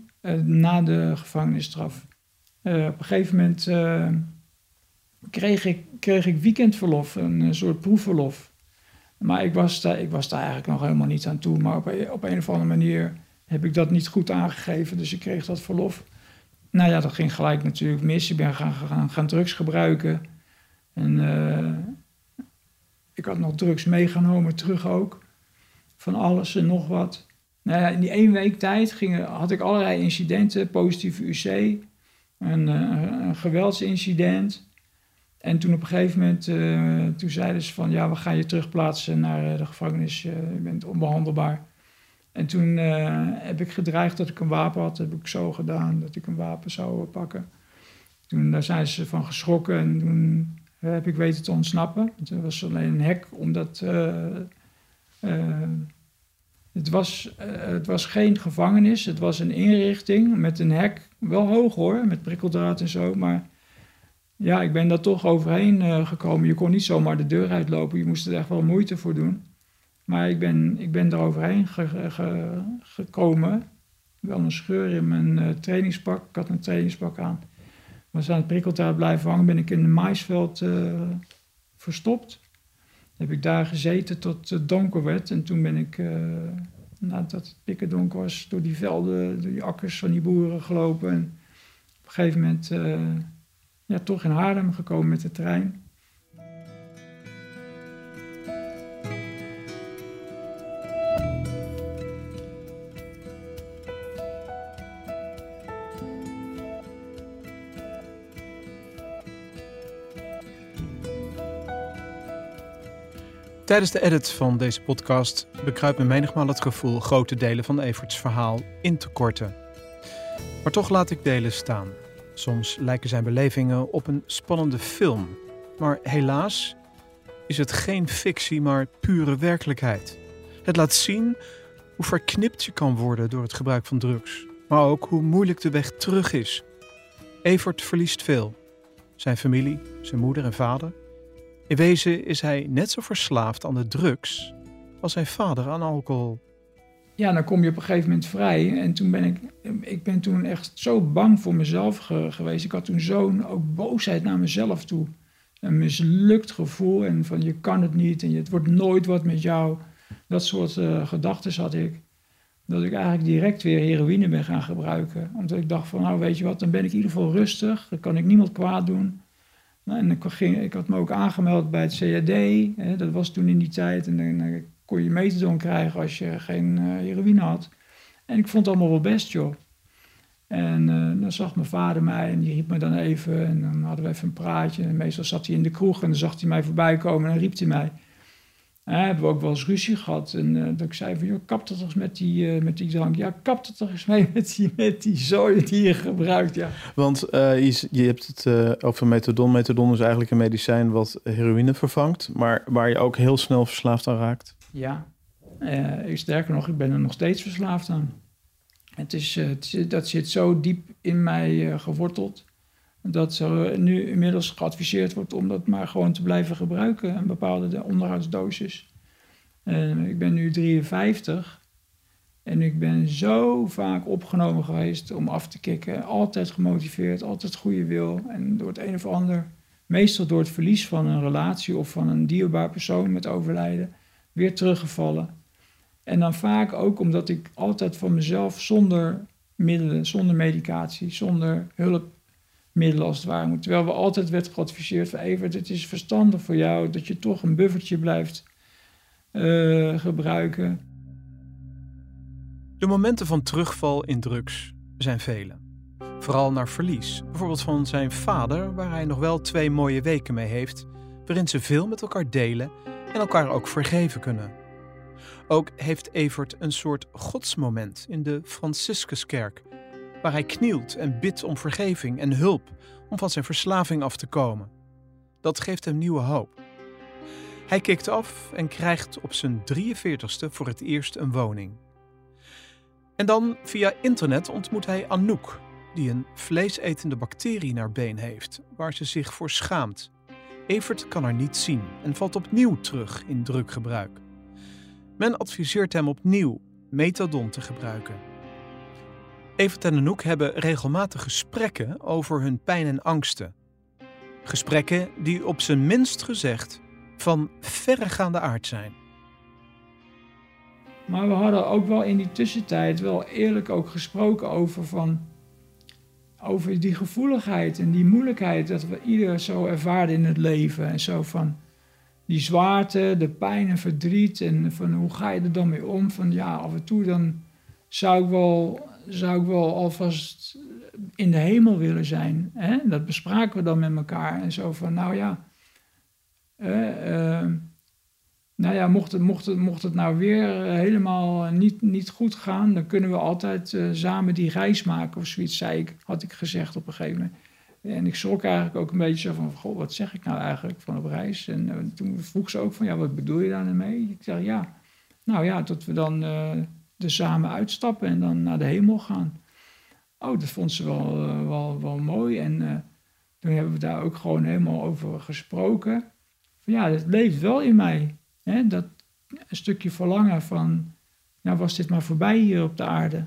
na de gevangenisstraf. op een gegeven moment kreeg ik, kreeg ik weekendverlof, een, soort proefverlof. Maar ik was, daar, ik was daar eigenlijk nog helemaal niet aan toe. Maar op, op een of andere manier heb ik dat niet goed aangegeven. Dus ik kreeg dat verlof. Nou ja, dat ging gelijk natuurlijk mis. Ik ben gaan, gaan, gaan drugs gebruiken. En uh, ik had nog drugs meegenomen terug ook. Van alles en nog wat. Nou ja, in die één week tijd gingen, had ik allerlei incidenten. Positieve UC, een, uh, een geweldsincident. En toen op een gegeven moment, uh, toen zeiden ze van ja, we gaan je terugplaatsen naar uh, de gevangenis, je bent onbehandelbaar. En toen heb ik gedreigd dat ik een wapen had, dat heb ik zo gedaan, dat ik een wapen zou pakken. Toen daar zijn ze van geschrokken en toen heb ik weten te ontsnappen. Het was alleen een hek, omdat het, was, het was geen gevangenis, het was een inrichting met een hek, wel hoog hoor, met prikkeldraad en zo, maar ja, ik ben daar toch overheen uh, gekomen. Je kon niet zomaar de deur uitlopen. Je moest er echt wel moeite voor doen. Maar ik ben, ik ben er overheen ge, ge, gekomen. Wel een scheur in mijn uh, trainingspak. Ik had een trainingspak aan. Was aan het prikkeltaart blijven hangen. Ben ik in een maisveld uh, verstopt. Heb ik daar gezeten tot het donker werd. En toen ben ik, nadat het pikken donker was, door die velden, door die akkers van die boeren gelopen. En op een gegeven moment ja, toch in Haarlem gekomen met de trein. Tijdens de edit van deze podcast bekruipt me menigmaal het gevoel grote delen van Everts verhaal in te korten. Maar toch laat ik delen staan. Soms lijken zijn belevingen op een spannende film. Maar helaas is het geen fictie, maar pure werkelijkheid. Het laat zien hoe verknipt je kan worden door het gebruik van drugs, maar ook hoe moeilijk de weg terug is. Evert verliest veel. Zijn familie, zijn moeder en vader. In wezen is hij net zo verslaafd aan de drugs als zijn vader aan alcohol ja, dan kom je op een gegeven moment vrij. En toen ben ik, ik ben toen echt zo bang voor mezelf geweest. Ik had toen zo'n ook boosheid naar mezelf toe. Een mislukt gevoel en van je kan het niet en het wordt nooit wat met jou. Dat soort uh, gedachten had ik. Dat ik eigenlijk direct weer heroïne ben gaan gebruiken. Omdat ik dacht van nou weet je wat, dan ben ik in ieder geval rustig. Dan kan ik niemand kwaad doen. Nou, en ik, ging, ik had me ook aangemeld bij het CAD. Hè, dat was toen in die tijd. En dan kon je metadon krijgen als je geen uh, heroïne had. En ik vond het allemaal wel best, joh. En uh, dan zag mijn vader mij en die riep me dan even. En dan hadden we even een praatje. En meestal zat hij in de kroeg en dan zag hij mij voorbij komen en dan riep hij mij. En hebben we ook wel eens ruzie gehad. En uh, dat ik zei van, joh, kap toch eens met die, met die drank. Ja, kap dat toch eens mee met die, met die zooi die je gebruikt, ja. Want je, je, hebt het over methadon. Methadon is eigenlijk een medicijn wat heroïne vervangt. Maar waar je ook heel snel verslaafd aan raakt. Ja, uh, sterker nog, ik ben er nog steeds verslaafd aan. Het is, het, dat zit zo diep in mij uh, geworteld. Dat er nu inmiddels geadviseerd wordt om dat maar gewoon te blijven gebruiken. Een bepaalde onderhoudsdosis. En ik ben nu 53 en ik ben zo vaak opgenomen geweest om af te kicken. Altijd gemotiveerd, altijd goede wil. En door het een of ander, meestal door het verlies van een relatie of van een dierbaar persoon met overlijden, weer teruggevallen. En dan vaak ook omdat ik altijd van mezelf zonder middelen, zonder medicatie, zonder hulpmiddelen als het ware moet. Terwijl we altijd werd geadviseerd van Evert, het is verstandig voor jou dat je toch een buffertje blijft uh, gebruiken. De momenten van terugval in drugs zijn vele. Vooral naar verlies, bijvoorbeeld van zijn vader, waar hij nog wel twee mooie weken mee heeft, waarin ze veel met elkaar delen en elkaar ook vergeven kunnen. Ook heeft Evert een soort godsmoment in de Franciscuskerk, waar hij knielt en bidt om vergeving en hulp om van zijn verslaving af te komen. Dat geeft hem nieuwe hoop. Hij kikt af en krijgt op zijn 43ste voor het eerst een woning. En dan via internet ontmoet hij Anouk, die een vleesetende bacterie naar been heeft, waar ze zich voor schaamt. Evert kan haar niet zien en valt opnieuw terug in druggebruik. Men adviseert hem opnieuw methadon te gebruiken. Evert en Anouk hebben regelmatig gesprekken over hun pijn en angsten. Gesprekken die op zijn minst gezegd van verregaande aard zijn. Maar we hadden ook wel in die tussentijd wel eerlijk ook gesproken over van over die gevoeligheid en die moeilijkheid dat we ieder zo ervaren in het leven en zo van die zwaarte, de pijn en verdriet en van hoe ga je er dan mee om? Van ja, af en toe dan zou ik wel, zou ik wel alvast in de hemel willen zijn. Hè? Dat bespraken we dan met elkaar en zo van nou ja, uh, nou ja, mocht het, mocht het, mocht het nou weer eh, helemaal niet, niet goed gaan, dan kunnen we altijd uh, samen die reis maken of zoiets, zei ik, had ik gezegd op een gegeven moment. En ik schrok eigenlijk ook een beetje van, goh, wat zeg ik nou eigenlijk van op reis? En toen vroeg ze ook van, ja, wat bedoel je daar nou? Ik zeg, ja, nou ja, dat we dan uh, er samen uitstappen en dan naar de hemel gaan. Oh, dat vond ze wel, wel, wel mooi. En toen hebben we daar ook gewoon helemaal over gesproken. Van, ja, het leeft wel in mij. Hè? Dat een stukje verlangen van, nou was dit maar voorbij hier op de aarde.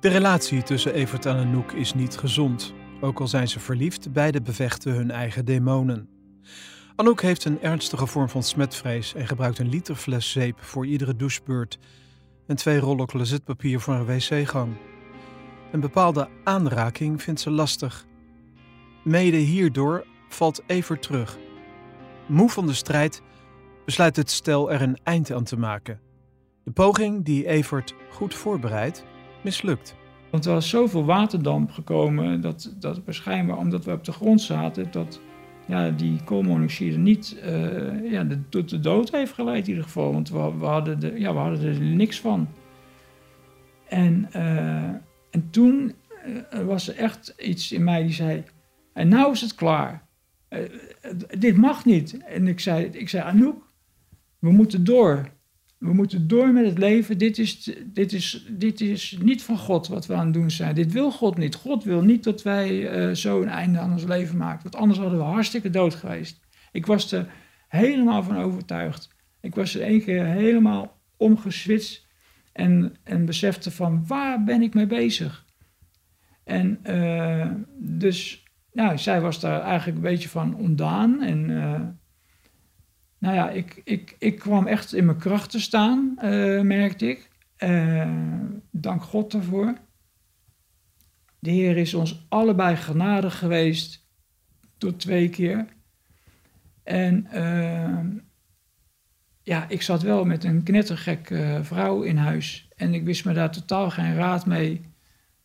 De relatie tussen Evert en Anouk is niet gezond. Ook al zijn ze verliefd, beide bevechten hun eigen demonen. Anouk heeft een ernstige vorm van smetvrees en gebruikt een liter fles zeep voor iedere douchebeurt en twee rollen closetpapier voor een wc-gang. Een bepaalde aanraking vindt ze lastig. Mede hierdoor valt Evert terug. Moe van de strijd besluit het stel er een eind aan te maken. De poging die Evert goed voorbereidt, mislukt. Want er was zoveel waterdamp gekomen dat, dat waarschijnlijk omdat we op de grond zaten, dat ja, die koolmonoxide niet uh, ja, tot de dood heeft geleid in ieder geval. Want we, we, hadden, de, ja, we hadden er niks van. En, uh, en toen uh, was er echt iets in mij die zei, en nou is het klaar. dit mag niet. En ik zei, ik zei, Anouk, we moeten door. We moeten door met het leven. Dit is, dit, is, dit is niet van God wat we aan het doen zijn. Dit wil God niet. God wil niet dat wij uh, zo een einde aan ons leven maken. Want anders hadden we hartstikke dood geweest. Ik was er helemaal van overtuigd. Ik was er één keer helemaal omgeswitst en, en besefte van waar ben ik mee bezig? En uh, dus, nou, zij was daar eigenlijk een beetje van ontdaan en... Uh, nou ja, ik, ik, ik kwam echt in mijn kracht te staan, uh, merkte ik. Uh, dank God daarvoor. De Heer is ons allebei genadig geweest tot twee keer. En uh, ja, ik zat wel met een knettergek vrouw in huis. En ik wist me daar totaal geen raad mee.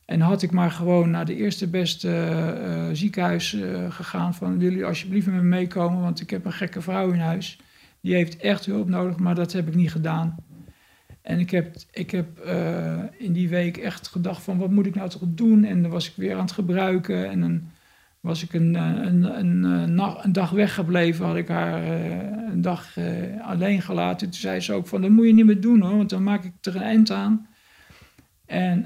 En had ik maar gewoon naar de eerste beste ziekenhuis gegaan van... jullie alsjeblieft met me meekomen, want ik heb een gekke vrouw in huis... Die heeft echt hulp nodig, maar dat heb ik niet gedaan. En ik heb, ik heb uh, in die week echt gedacht van wat moet ik nou toch doen? En dan was ik weer aan het gebruiken. En dan was ik een, een, een, een, een dag weggebleven, had ik haar een dag alleen gelaten. Toen zei ze ook van, dat moet je niet meer doen hoor, want dan maak ik er een eind aan. En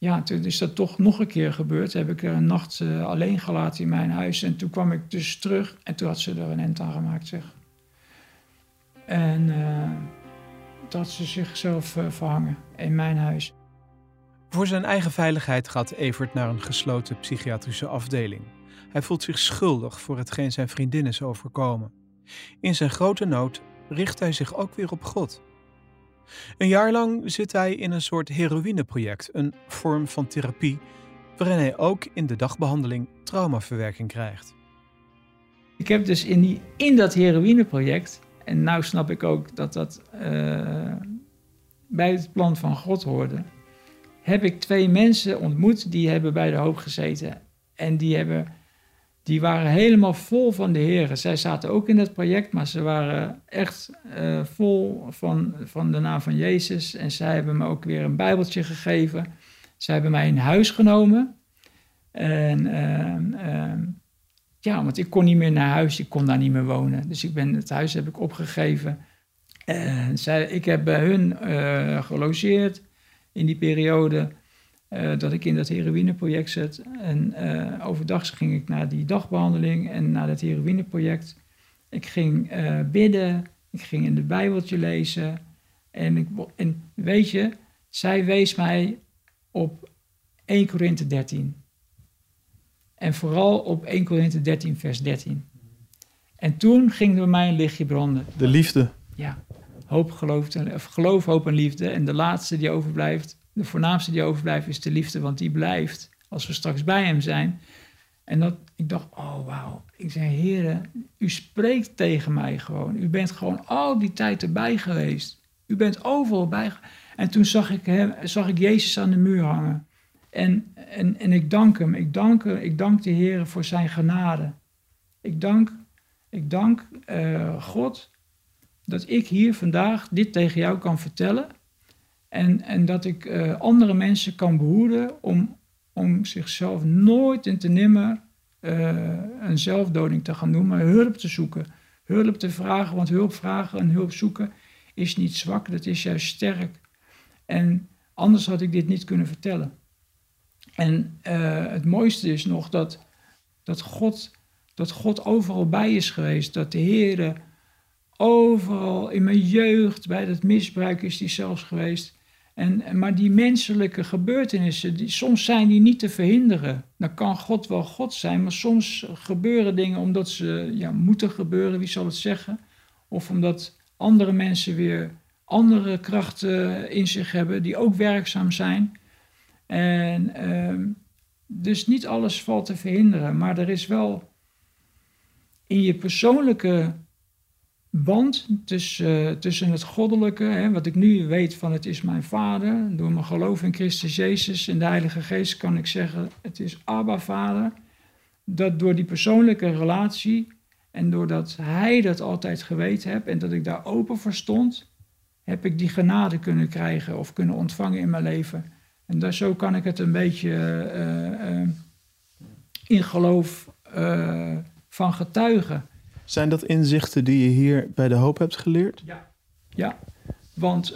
ja, toen is dat toch nog een keer gebeurd. Heb ik er een nacht alleen gelaten in mijn huis. En toen kwam ik dus terug en toen had ze er een eind aan gemaakt, zeg. En uh, dat ze zichzelf uh, verhangen in mijn huis. Voor zijn eigen veiligheid gaat Evert naar een gesloten psychiatrische afdeling. Hij voelt zich schuldig voor hetgeen zijn vriendin is overkomen. In zijn grote nood richt hij zich ook weer op God. Een jaar lang zit hij in een soort heroïneproject, een vorm van therapie, waarin hij ook in de dagbehandeling traumaverwerking krijgt. Ik heb dus in, die, in dat heroïneproject en nu snap ik ook dat dat uh, bij het plan van God hoorde. Heb ik twee mensen ontmoet die hebben bij de hoop gezeten. En die, hebben, die waren helemaal vol van de Heer. Zij zaten ook in dat project, maar ze waren echt uh, vol van, van de naam van Jezus. En zij hebben me ook weer een Bijbeltje gegeven. Zij hebben mij in huis genomen. En uh, ja, want ik kon niet meer naar huis, ik kon daar niet meer wonen. Dus ik ben, het huis heb ik opgegeven. En zij, ik heb bij hun uh, gelogeerd in die periode uh, dat ik in dat heroïneproject zat. En uh, overdag ging ik naar die dagbehandeling en naar dat heroïneproject. Ik ging bidden, ik ging in de Bijbeltje lezen. En, ik, en weet je, zij wees mij op 1 Korinthe 13. En vooral op 1 Korinthe 13, vers 13. En toen ging er bij mij een lichtje branden. De liefde. Ja, hoop, geloof, of geloof, hoop en liefde. En de laatste die overblijft, de voornaamste die overblijft, is de liefde, want die blijft als we straks bij hem zijn. En dat, ik dacht, oh wauw. Ik zei, heren, u spreekt tegen mij gewoon. U bent gewoon al die tijd erbij geweest. U bent overal bij. En toen zag ik, hem, zag ik Jezus aan de muur hangen. En, en, en ik dank hem. Ik dank, ik dank de Heer voor zijn genade. Ik dank, ik dank uh, God dat ik hier vandaag dit tegen jou kan vertellen. En, en dat ik uh, andere mensen kan behoeden om, om zichzelf nooit en te nimmer uh, een zelfdoding te gaan doen, maar hulp te zoeken. Hulp te vragen, want hulp vragen en hulp zoeken is niet zwak, dat is juist sterk. En anders had ik dit niet kunnen vertellen. En uh, het mooiste is nog dat, dat, God, dat God overal bij is geweest. Dat de Heer overal in mijn jeugd, bij dat misbruik is die zelfs geweest. En, maar die menselijke gebeurtenissen, die, soms zijn die niet te verhinderen. Dan kan God wel God zijn, maar soms gebeuren dingen omdat ze ja, moeten gebeuren, wie zal het zeggen? Of omdat andere mensen weer andere krachten in zich hebben die ook werkzaam zijn. En uh, dus niet alles valt te verhinderen, maar er is wel in je persoonlijke band tussen, tussen het goddelijke, hè, wat ik nu weet van het is mijn vader, door mijn geloof in Christus Jezus en de Heilige Geest kan ik zeggen het is Abba Vader, dat door die persoonlijke relatie en doordat hij dat altijd geweten heeft en dat ik daar open voor stond, heb ik die genade kunnen krijgen of kunnen ontvangen in mijn leven. En daar, zo kan ik het een beetje uh, uh, in geloof van getuigen. Zijn dat inzichten die je hier bij de hoop hebt geleerd? Ja, ja. want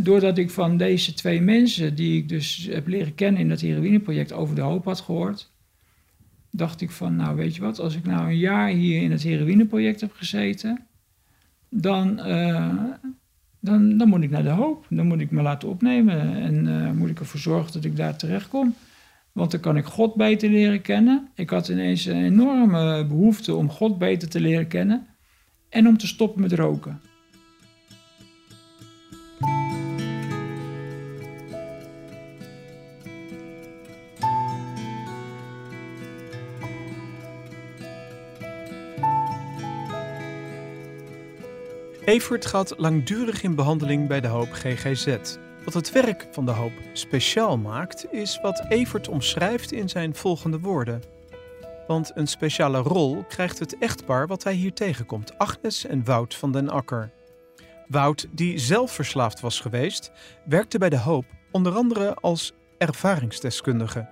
doordat ik van deze twee mensen, die ik dus heb leren kennen in dat heroïneproject, over de hoop had gehoord, dacht ik van, nou weet je wat, als ik nou een jaar hier in het heroïneproject heb gezeten, dan, dan, dan moet ik naar de hoop. Dan moet ik me laten opnemen en uh, moet ik ervoor zorgen dat ik daar terecht kom. Want dan kan ik God beter leren kennen. Ik had ineens een enorme behoefte om God beter te leren kennen en om te stoppen met roken. Evert gaat langdurig in behandeling bij de Hoop GGZ. Wat het werk van de Hoop speciaal maakt, is wat Evert omschrijft in zijn volgende woorden. Want een speciale rol krijgt het echtpaar wat hij hier tegenkomt, Agnes en Wout van den Akker. Wout, die zelf verslaafd was geweest, werkte bij de Hoop onder andere als ervaringsdeskundige.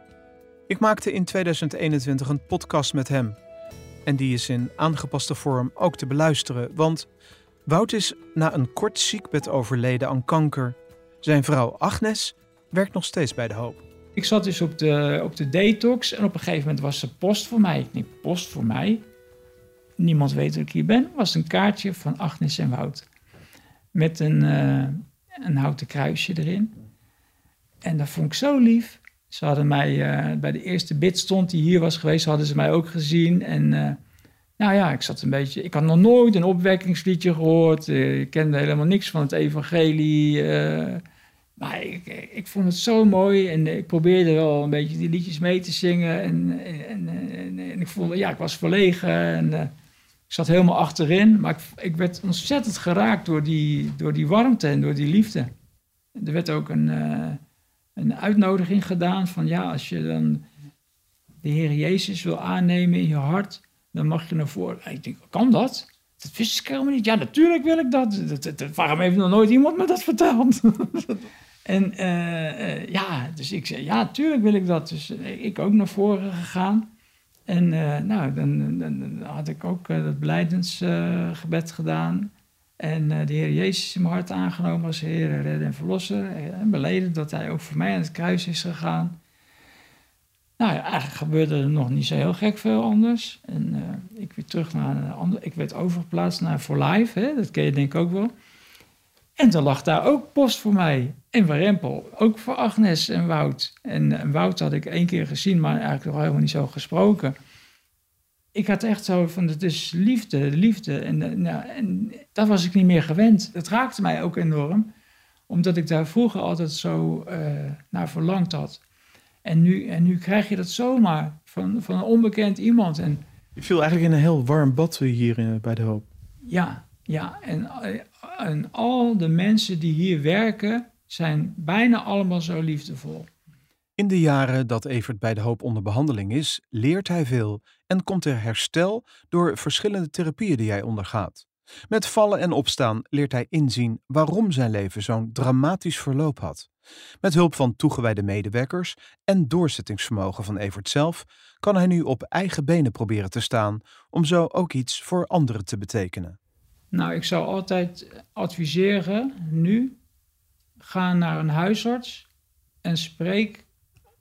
Ik maakte in 2021 een podcast met hem. En die is in aangepaste vorm ook te beluisteren, want Wout is na een kort ziekbed overleden aan kanker. Zijn vrouw Agnes werkt nog steeds bij de hoop. Ik zat dus op de, op de detox en op een gegeven moment was er post voor mij. Ik denk, post voor mij? Niemand weet dat ik hier ben. was een kaartje van Agnes en Wout. Met een, uh, een houten kruisje erin. En dat vond ik zo lief. Ze hadden mij uh, bij de eerste bidstond die hier was geweest, hadden ze mij ook gezien. En uh, nou ja, ik zat een beetje. Ik had nog nooit een opwekkingsliedje gehoord. ik kende helemaal niks van het evangelie. Maar ik, ik vond het zo mooi en ik probeerde wel een beetje die liedjes mee te zingen. En, en, en, en ik voelde, ja, ik was verlegen en uh, ik zat helemaal achterin. Maar ik, ik, werd ontzettend geraakt door die, door die warmte en door die liefde. Er werd ook een, een uitnodiging gedaan van, ja, als je dan de Heer Jezus wil aannemen in je hart, dan mag je naar voren. Ik denk, kan dat? Dat wist ik helemaal niet. Ja, natuurlijk wil ik dat. dat, waarom heeft nog nooit iemand me dat verteld? (laughs) En uh, ja, dus ik zei, ja, tuurlijk wil ik dat. Dus uh, ik ook naar voren gegaan. En nou, dan, dan, had ik ook dat beleidensgebed gedaan. En de Heer Jezus in mijn hart aangenomen als Heer, redder en verlosser. En beleden dat hij ook voor mij aan het kruis is gegaan. Nou ja, eigenlijk gebeurde er nog niet zo heel gek veel anders. En ik weer terug naar een ander. Ik werd overgeplaatst naar For Life, hè? dat ken je denk ik ook wel. En er lag daar ook post voor mij. En voor Rempel, ook voor Agnes en Wout. En, Wout had ik één keer gezien, maar eigenlijk nog helemaal niet zo gesproken. Ik had echt zo van, het is liefde, liefde. En, eh, nou, en dat was ik niet meer gewend. Het raakte mij ook enorm, omdat ik daar vroeger altijd zo naar verlangd had. En nu, en nu krijg je dat zomaar van, van een onbekend iemand. En, je viel eigenlijk in een heel warm bad hier in, bij de hoop. Ja, ja. En, eh, en al de mensen die hier werken, zijn bijna allemaal zo liefdevol. In de jaren dat Evert bij de hoop onder behandeling is, leert hij veel en komt er herstel door verschillende therapieën die hij ondergaat. Met vallen en opstaan leert hij inzien waarom zijn leven zo'n dramatisch verloop had. Met hulp van toegewijde medewerkers en doorzettingsvermogen van Evert zelf kan hij nu op eigen benen proberen te staan om zo ook iets voor anderen te betekenen. Nou, ik zou altijd adviseren nu ga naar een huisarts en spreek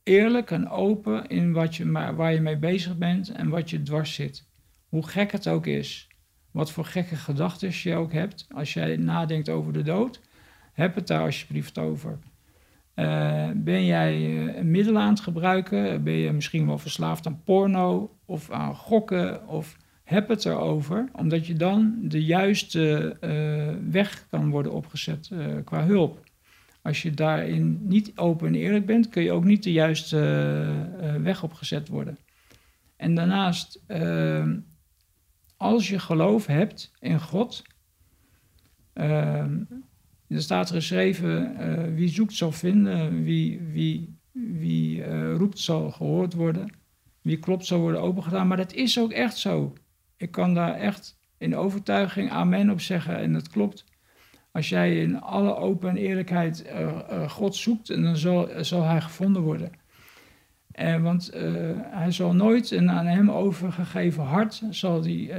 eerlijk en open in wat je, waar je mee bezig bent en wat je dwars zit. Hoe gek het ook is, wat voor gekke gedachten je ook hebt, als jij nadenkt over de dood, heb het daar alsjeblieft over. Uh, ben jij uh, middelen aan het gebruiken? Ben je misschien wel verslaafd aan porno of aan gokken? Of heb het erover, omdat je dan de juiste uh, weg kan worden opgezet qua hulp. Als je daarin niet open en eerlijk bent, kun je ook niet de juiste weg opgezet worden. En daarnaast, als je geloof hebt in God, er staat geschreven, wie zoekt zal vinden, wie, wie, wie roept zal gehoord worden, wie klopt zal worden opengedaan. Maar dat is ook echt zo. Ik kan daar echt in overtuiging amen op zeggen en dat klopt. Als jij in alle open eerlijkheid uh, uh, God zoekt, dan zal, zal hij gevonden worden. Uh, want hij zal nooit een aan hem overgegeven hart zal die,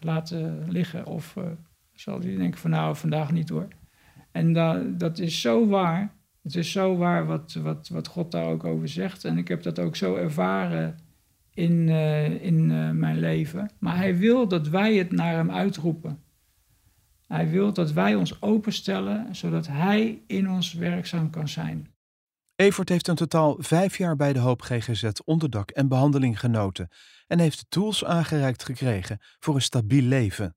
laten liggen. Of zal hij denken van nou, vandaag niet hoor. En da, dat is zo waar. Het is zo waar wat, wat, wat God daar ook over zegt. En ik heb dat ook zo ervaren in, in mijn leven. Maar hij wil dat wij het naar hem uitroepen. Hij wil dat wij ons openstellen, zodat Hij in ons werkzaam kan zijn. Evert heeft in totaal vijf jaar bij de Hoop GGZ onderdak en behandeling genoten en heeft tools aangereikt gekregen voor een stabiel leven.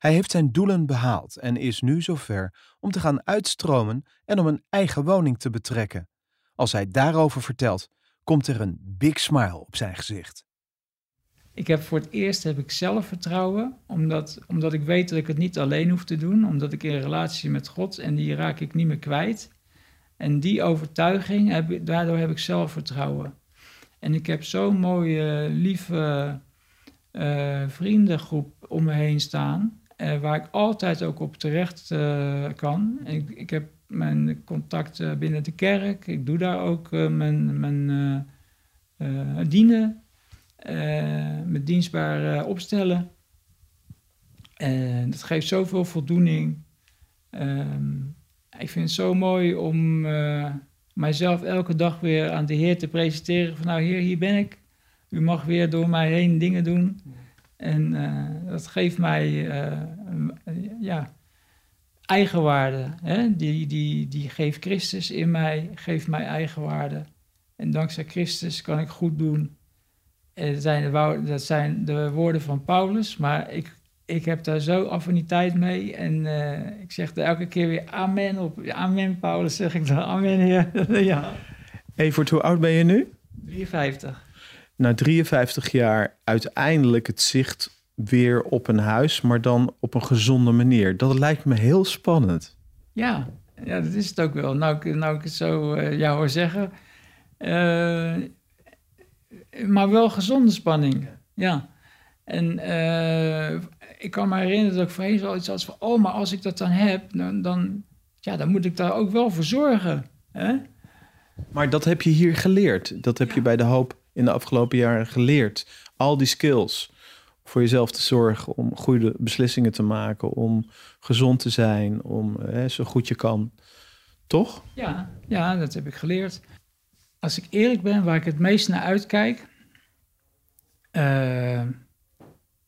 Hij heeft zijn doelen behaald en is nu zover om te gaan uitstromen en om een eigen woning te betrekken. Als hij daarover vertelt, komt er een big smile op zijn gezicht. Ik heb voor het eerst heb ik zelfvertrouwen, omdat, omdat ik weet dat ik het niet alleen hoef te doen, omdat ik in relatie met God en die raak ik niet meer kwijt. En die overtuiging, heb, daardoor heb ik zelfvertrouwen. En ik heb zo'n mooie, lieve uh, vriendengroep om me heen staan, uh, waar ik altijd ook op terecht uh, kan. Ik, ik, heb mijn contacten binnen de kerk, ik doe daar ook mijn, mijn eh, dienen, me dienstbaar opstellen. En dat geeft zoveel voldoening. Ehm, ik vind het zo mooi om mijzelf elke dag weer aan de Heer te presenteren. Van nou Heer, hier ben ik. U mag weer door mij heen dingen doen. En dat geeft mij ja, eigenwaarde. Hè? Die, die, die geeft Christus in mij, geeft mij eigenwaarde. En dankzij Christus kan ik goed doen. En dat, zijn de, dat zijn de woorden van Paulus, maar ik, ik heb daar zo affiniteit mee. En uh, ik zeg er elke keer weer amen op. Amen, Paulus, zeg ik dan. Amen, Heer. (laughs) ja. Evert, hoe oud ben je nu? 53. Na 53 jaar uiteindelijk het zicht weer op een huis, maar dan op een gezonde manier. Dat lijkt me heel spannend. Ja, ja dat is het ook wel. Nou, nou ik het zo uh, jou hoor zeggen. Uh, maar wel gezonde spanning. Ja. En uh, ik kan me herinneren dat ik voorheen zoiets had van... oh, maar als ik dat dan heb, dan, dan, ja, dan moet ik daar ook wel voor zorgen. Hè? Maar dat heb je hier geleerd. Dat heb ja. je bij de hoop in de afgelopen jaren geleerd. Al die skills voor jezelf te zorgen, om goede beslissingen te maken, om gezond te zijn, om hè, zo goed je kan. Toch? Ja, ja, dat heb ik geleerd. Als ik eerlijk ben, waar ik het meest naar uitkijk, uh,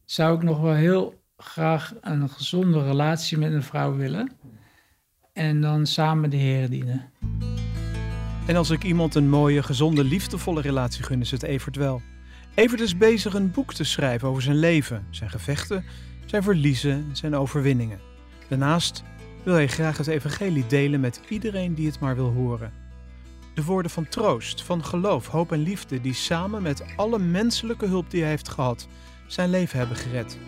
zou ik nog wel heel graag een gezonde relatie met een vrouw willen. En dan samen de Heer dienen. En als ik iemand een mooie, gezonde, liefdevolle relatie gun, is het Evert wel. Evert is bezig een boek te schrijven over zijn leven, zijn gevechten, zijn verliezen, zijn overwinningen. Daarnaast wil hij graag het evangelie delen met iedereen die het maar wil horen. De woorden van troost, van geloof, hoop en liefde die samen met alle menselijke hulp die hij heeft gehad, zijn leven hebben gered.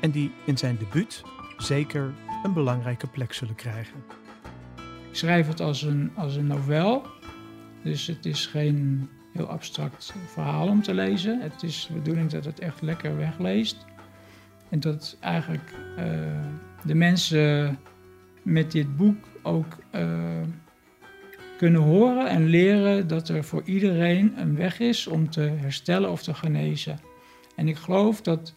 En die in zijn debuut zeker een belangrijke plek zullen krijgen. Ik schrijf het als een, als een novel, dus het is geen heel abstract verhaal om te lezen. Het is de bedoeling dat het echt lekker wegleest. En dat eigenlijk uh, de mensen met dit boek ook uh, kunnen horen en leren dat er voor iedereen een weg is om te herstellen of te genezen. En ik geloof dat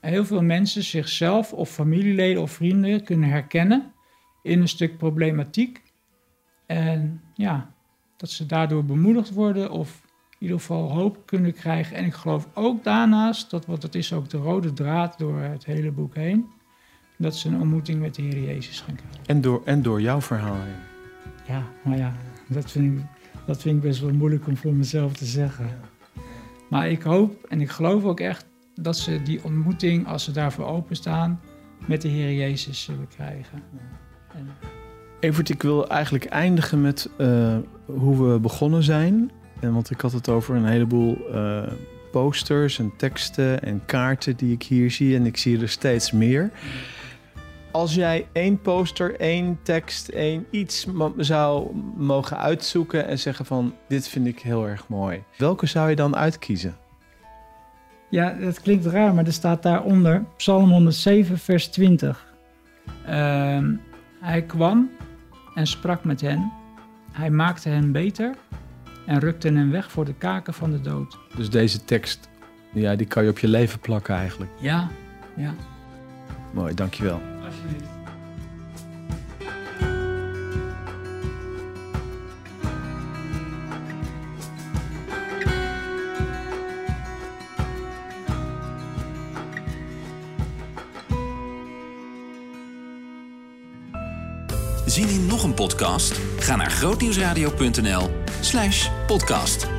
heel veel mensen zichzelf of familieleden of vrienden kunnen herkennen in een stuk problematiek. En ja, dat ze daardoor bemoedigd worden of in ieder geval hoop kunnen krijgen. En ik geloof ook daarnaast, dat, want dat is ook de rode draad door het hele boek heen, dat ze een ontmoeting met de Heer Jezus gaan krijgen. En door, en door jouw verhaal heen. Ja, maar ja, dat vind, ik, dat vind ik best wel moeilijk om voor mezelf te zeggen. Maar ik hoop en ik geloof ook echt dat ze die ontmoeting, als ze daarvoor openstaan, met de Heer Jezus zullen krijgen. En, Evert, ik wil eigenlijk eindigen met uh, hoe we begonnen zijn. En want ik had het over een heleboel uh, posters en teksten en kaarten die ik hier zie. En ik zie er steeds meer. Als jij één poster, één tekst, één iets zou mogen uitzoeken en zeggen van dit vind ik heel erg mooi. Welke zou je dan uitkiezen? Ja, dat klinkt raar, maar er staat daaronder Psalm 107, vers 20. Uh, hij kwam en sprak met hen. Hij maakte hen beter en rukte hen weg voor de kaken van de dood. Dus deze tekst, ja, die kan je op je leven plakken eigenlijk. Ja, ja. Mooi, dankjewel. Alsjeblieft. Zien in nog een podcast? Ga naar grootnieuwsradio.nl slash podcast.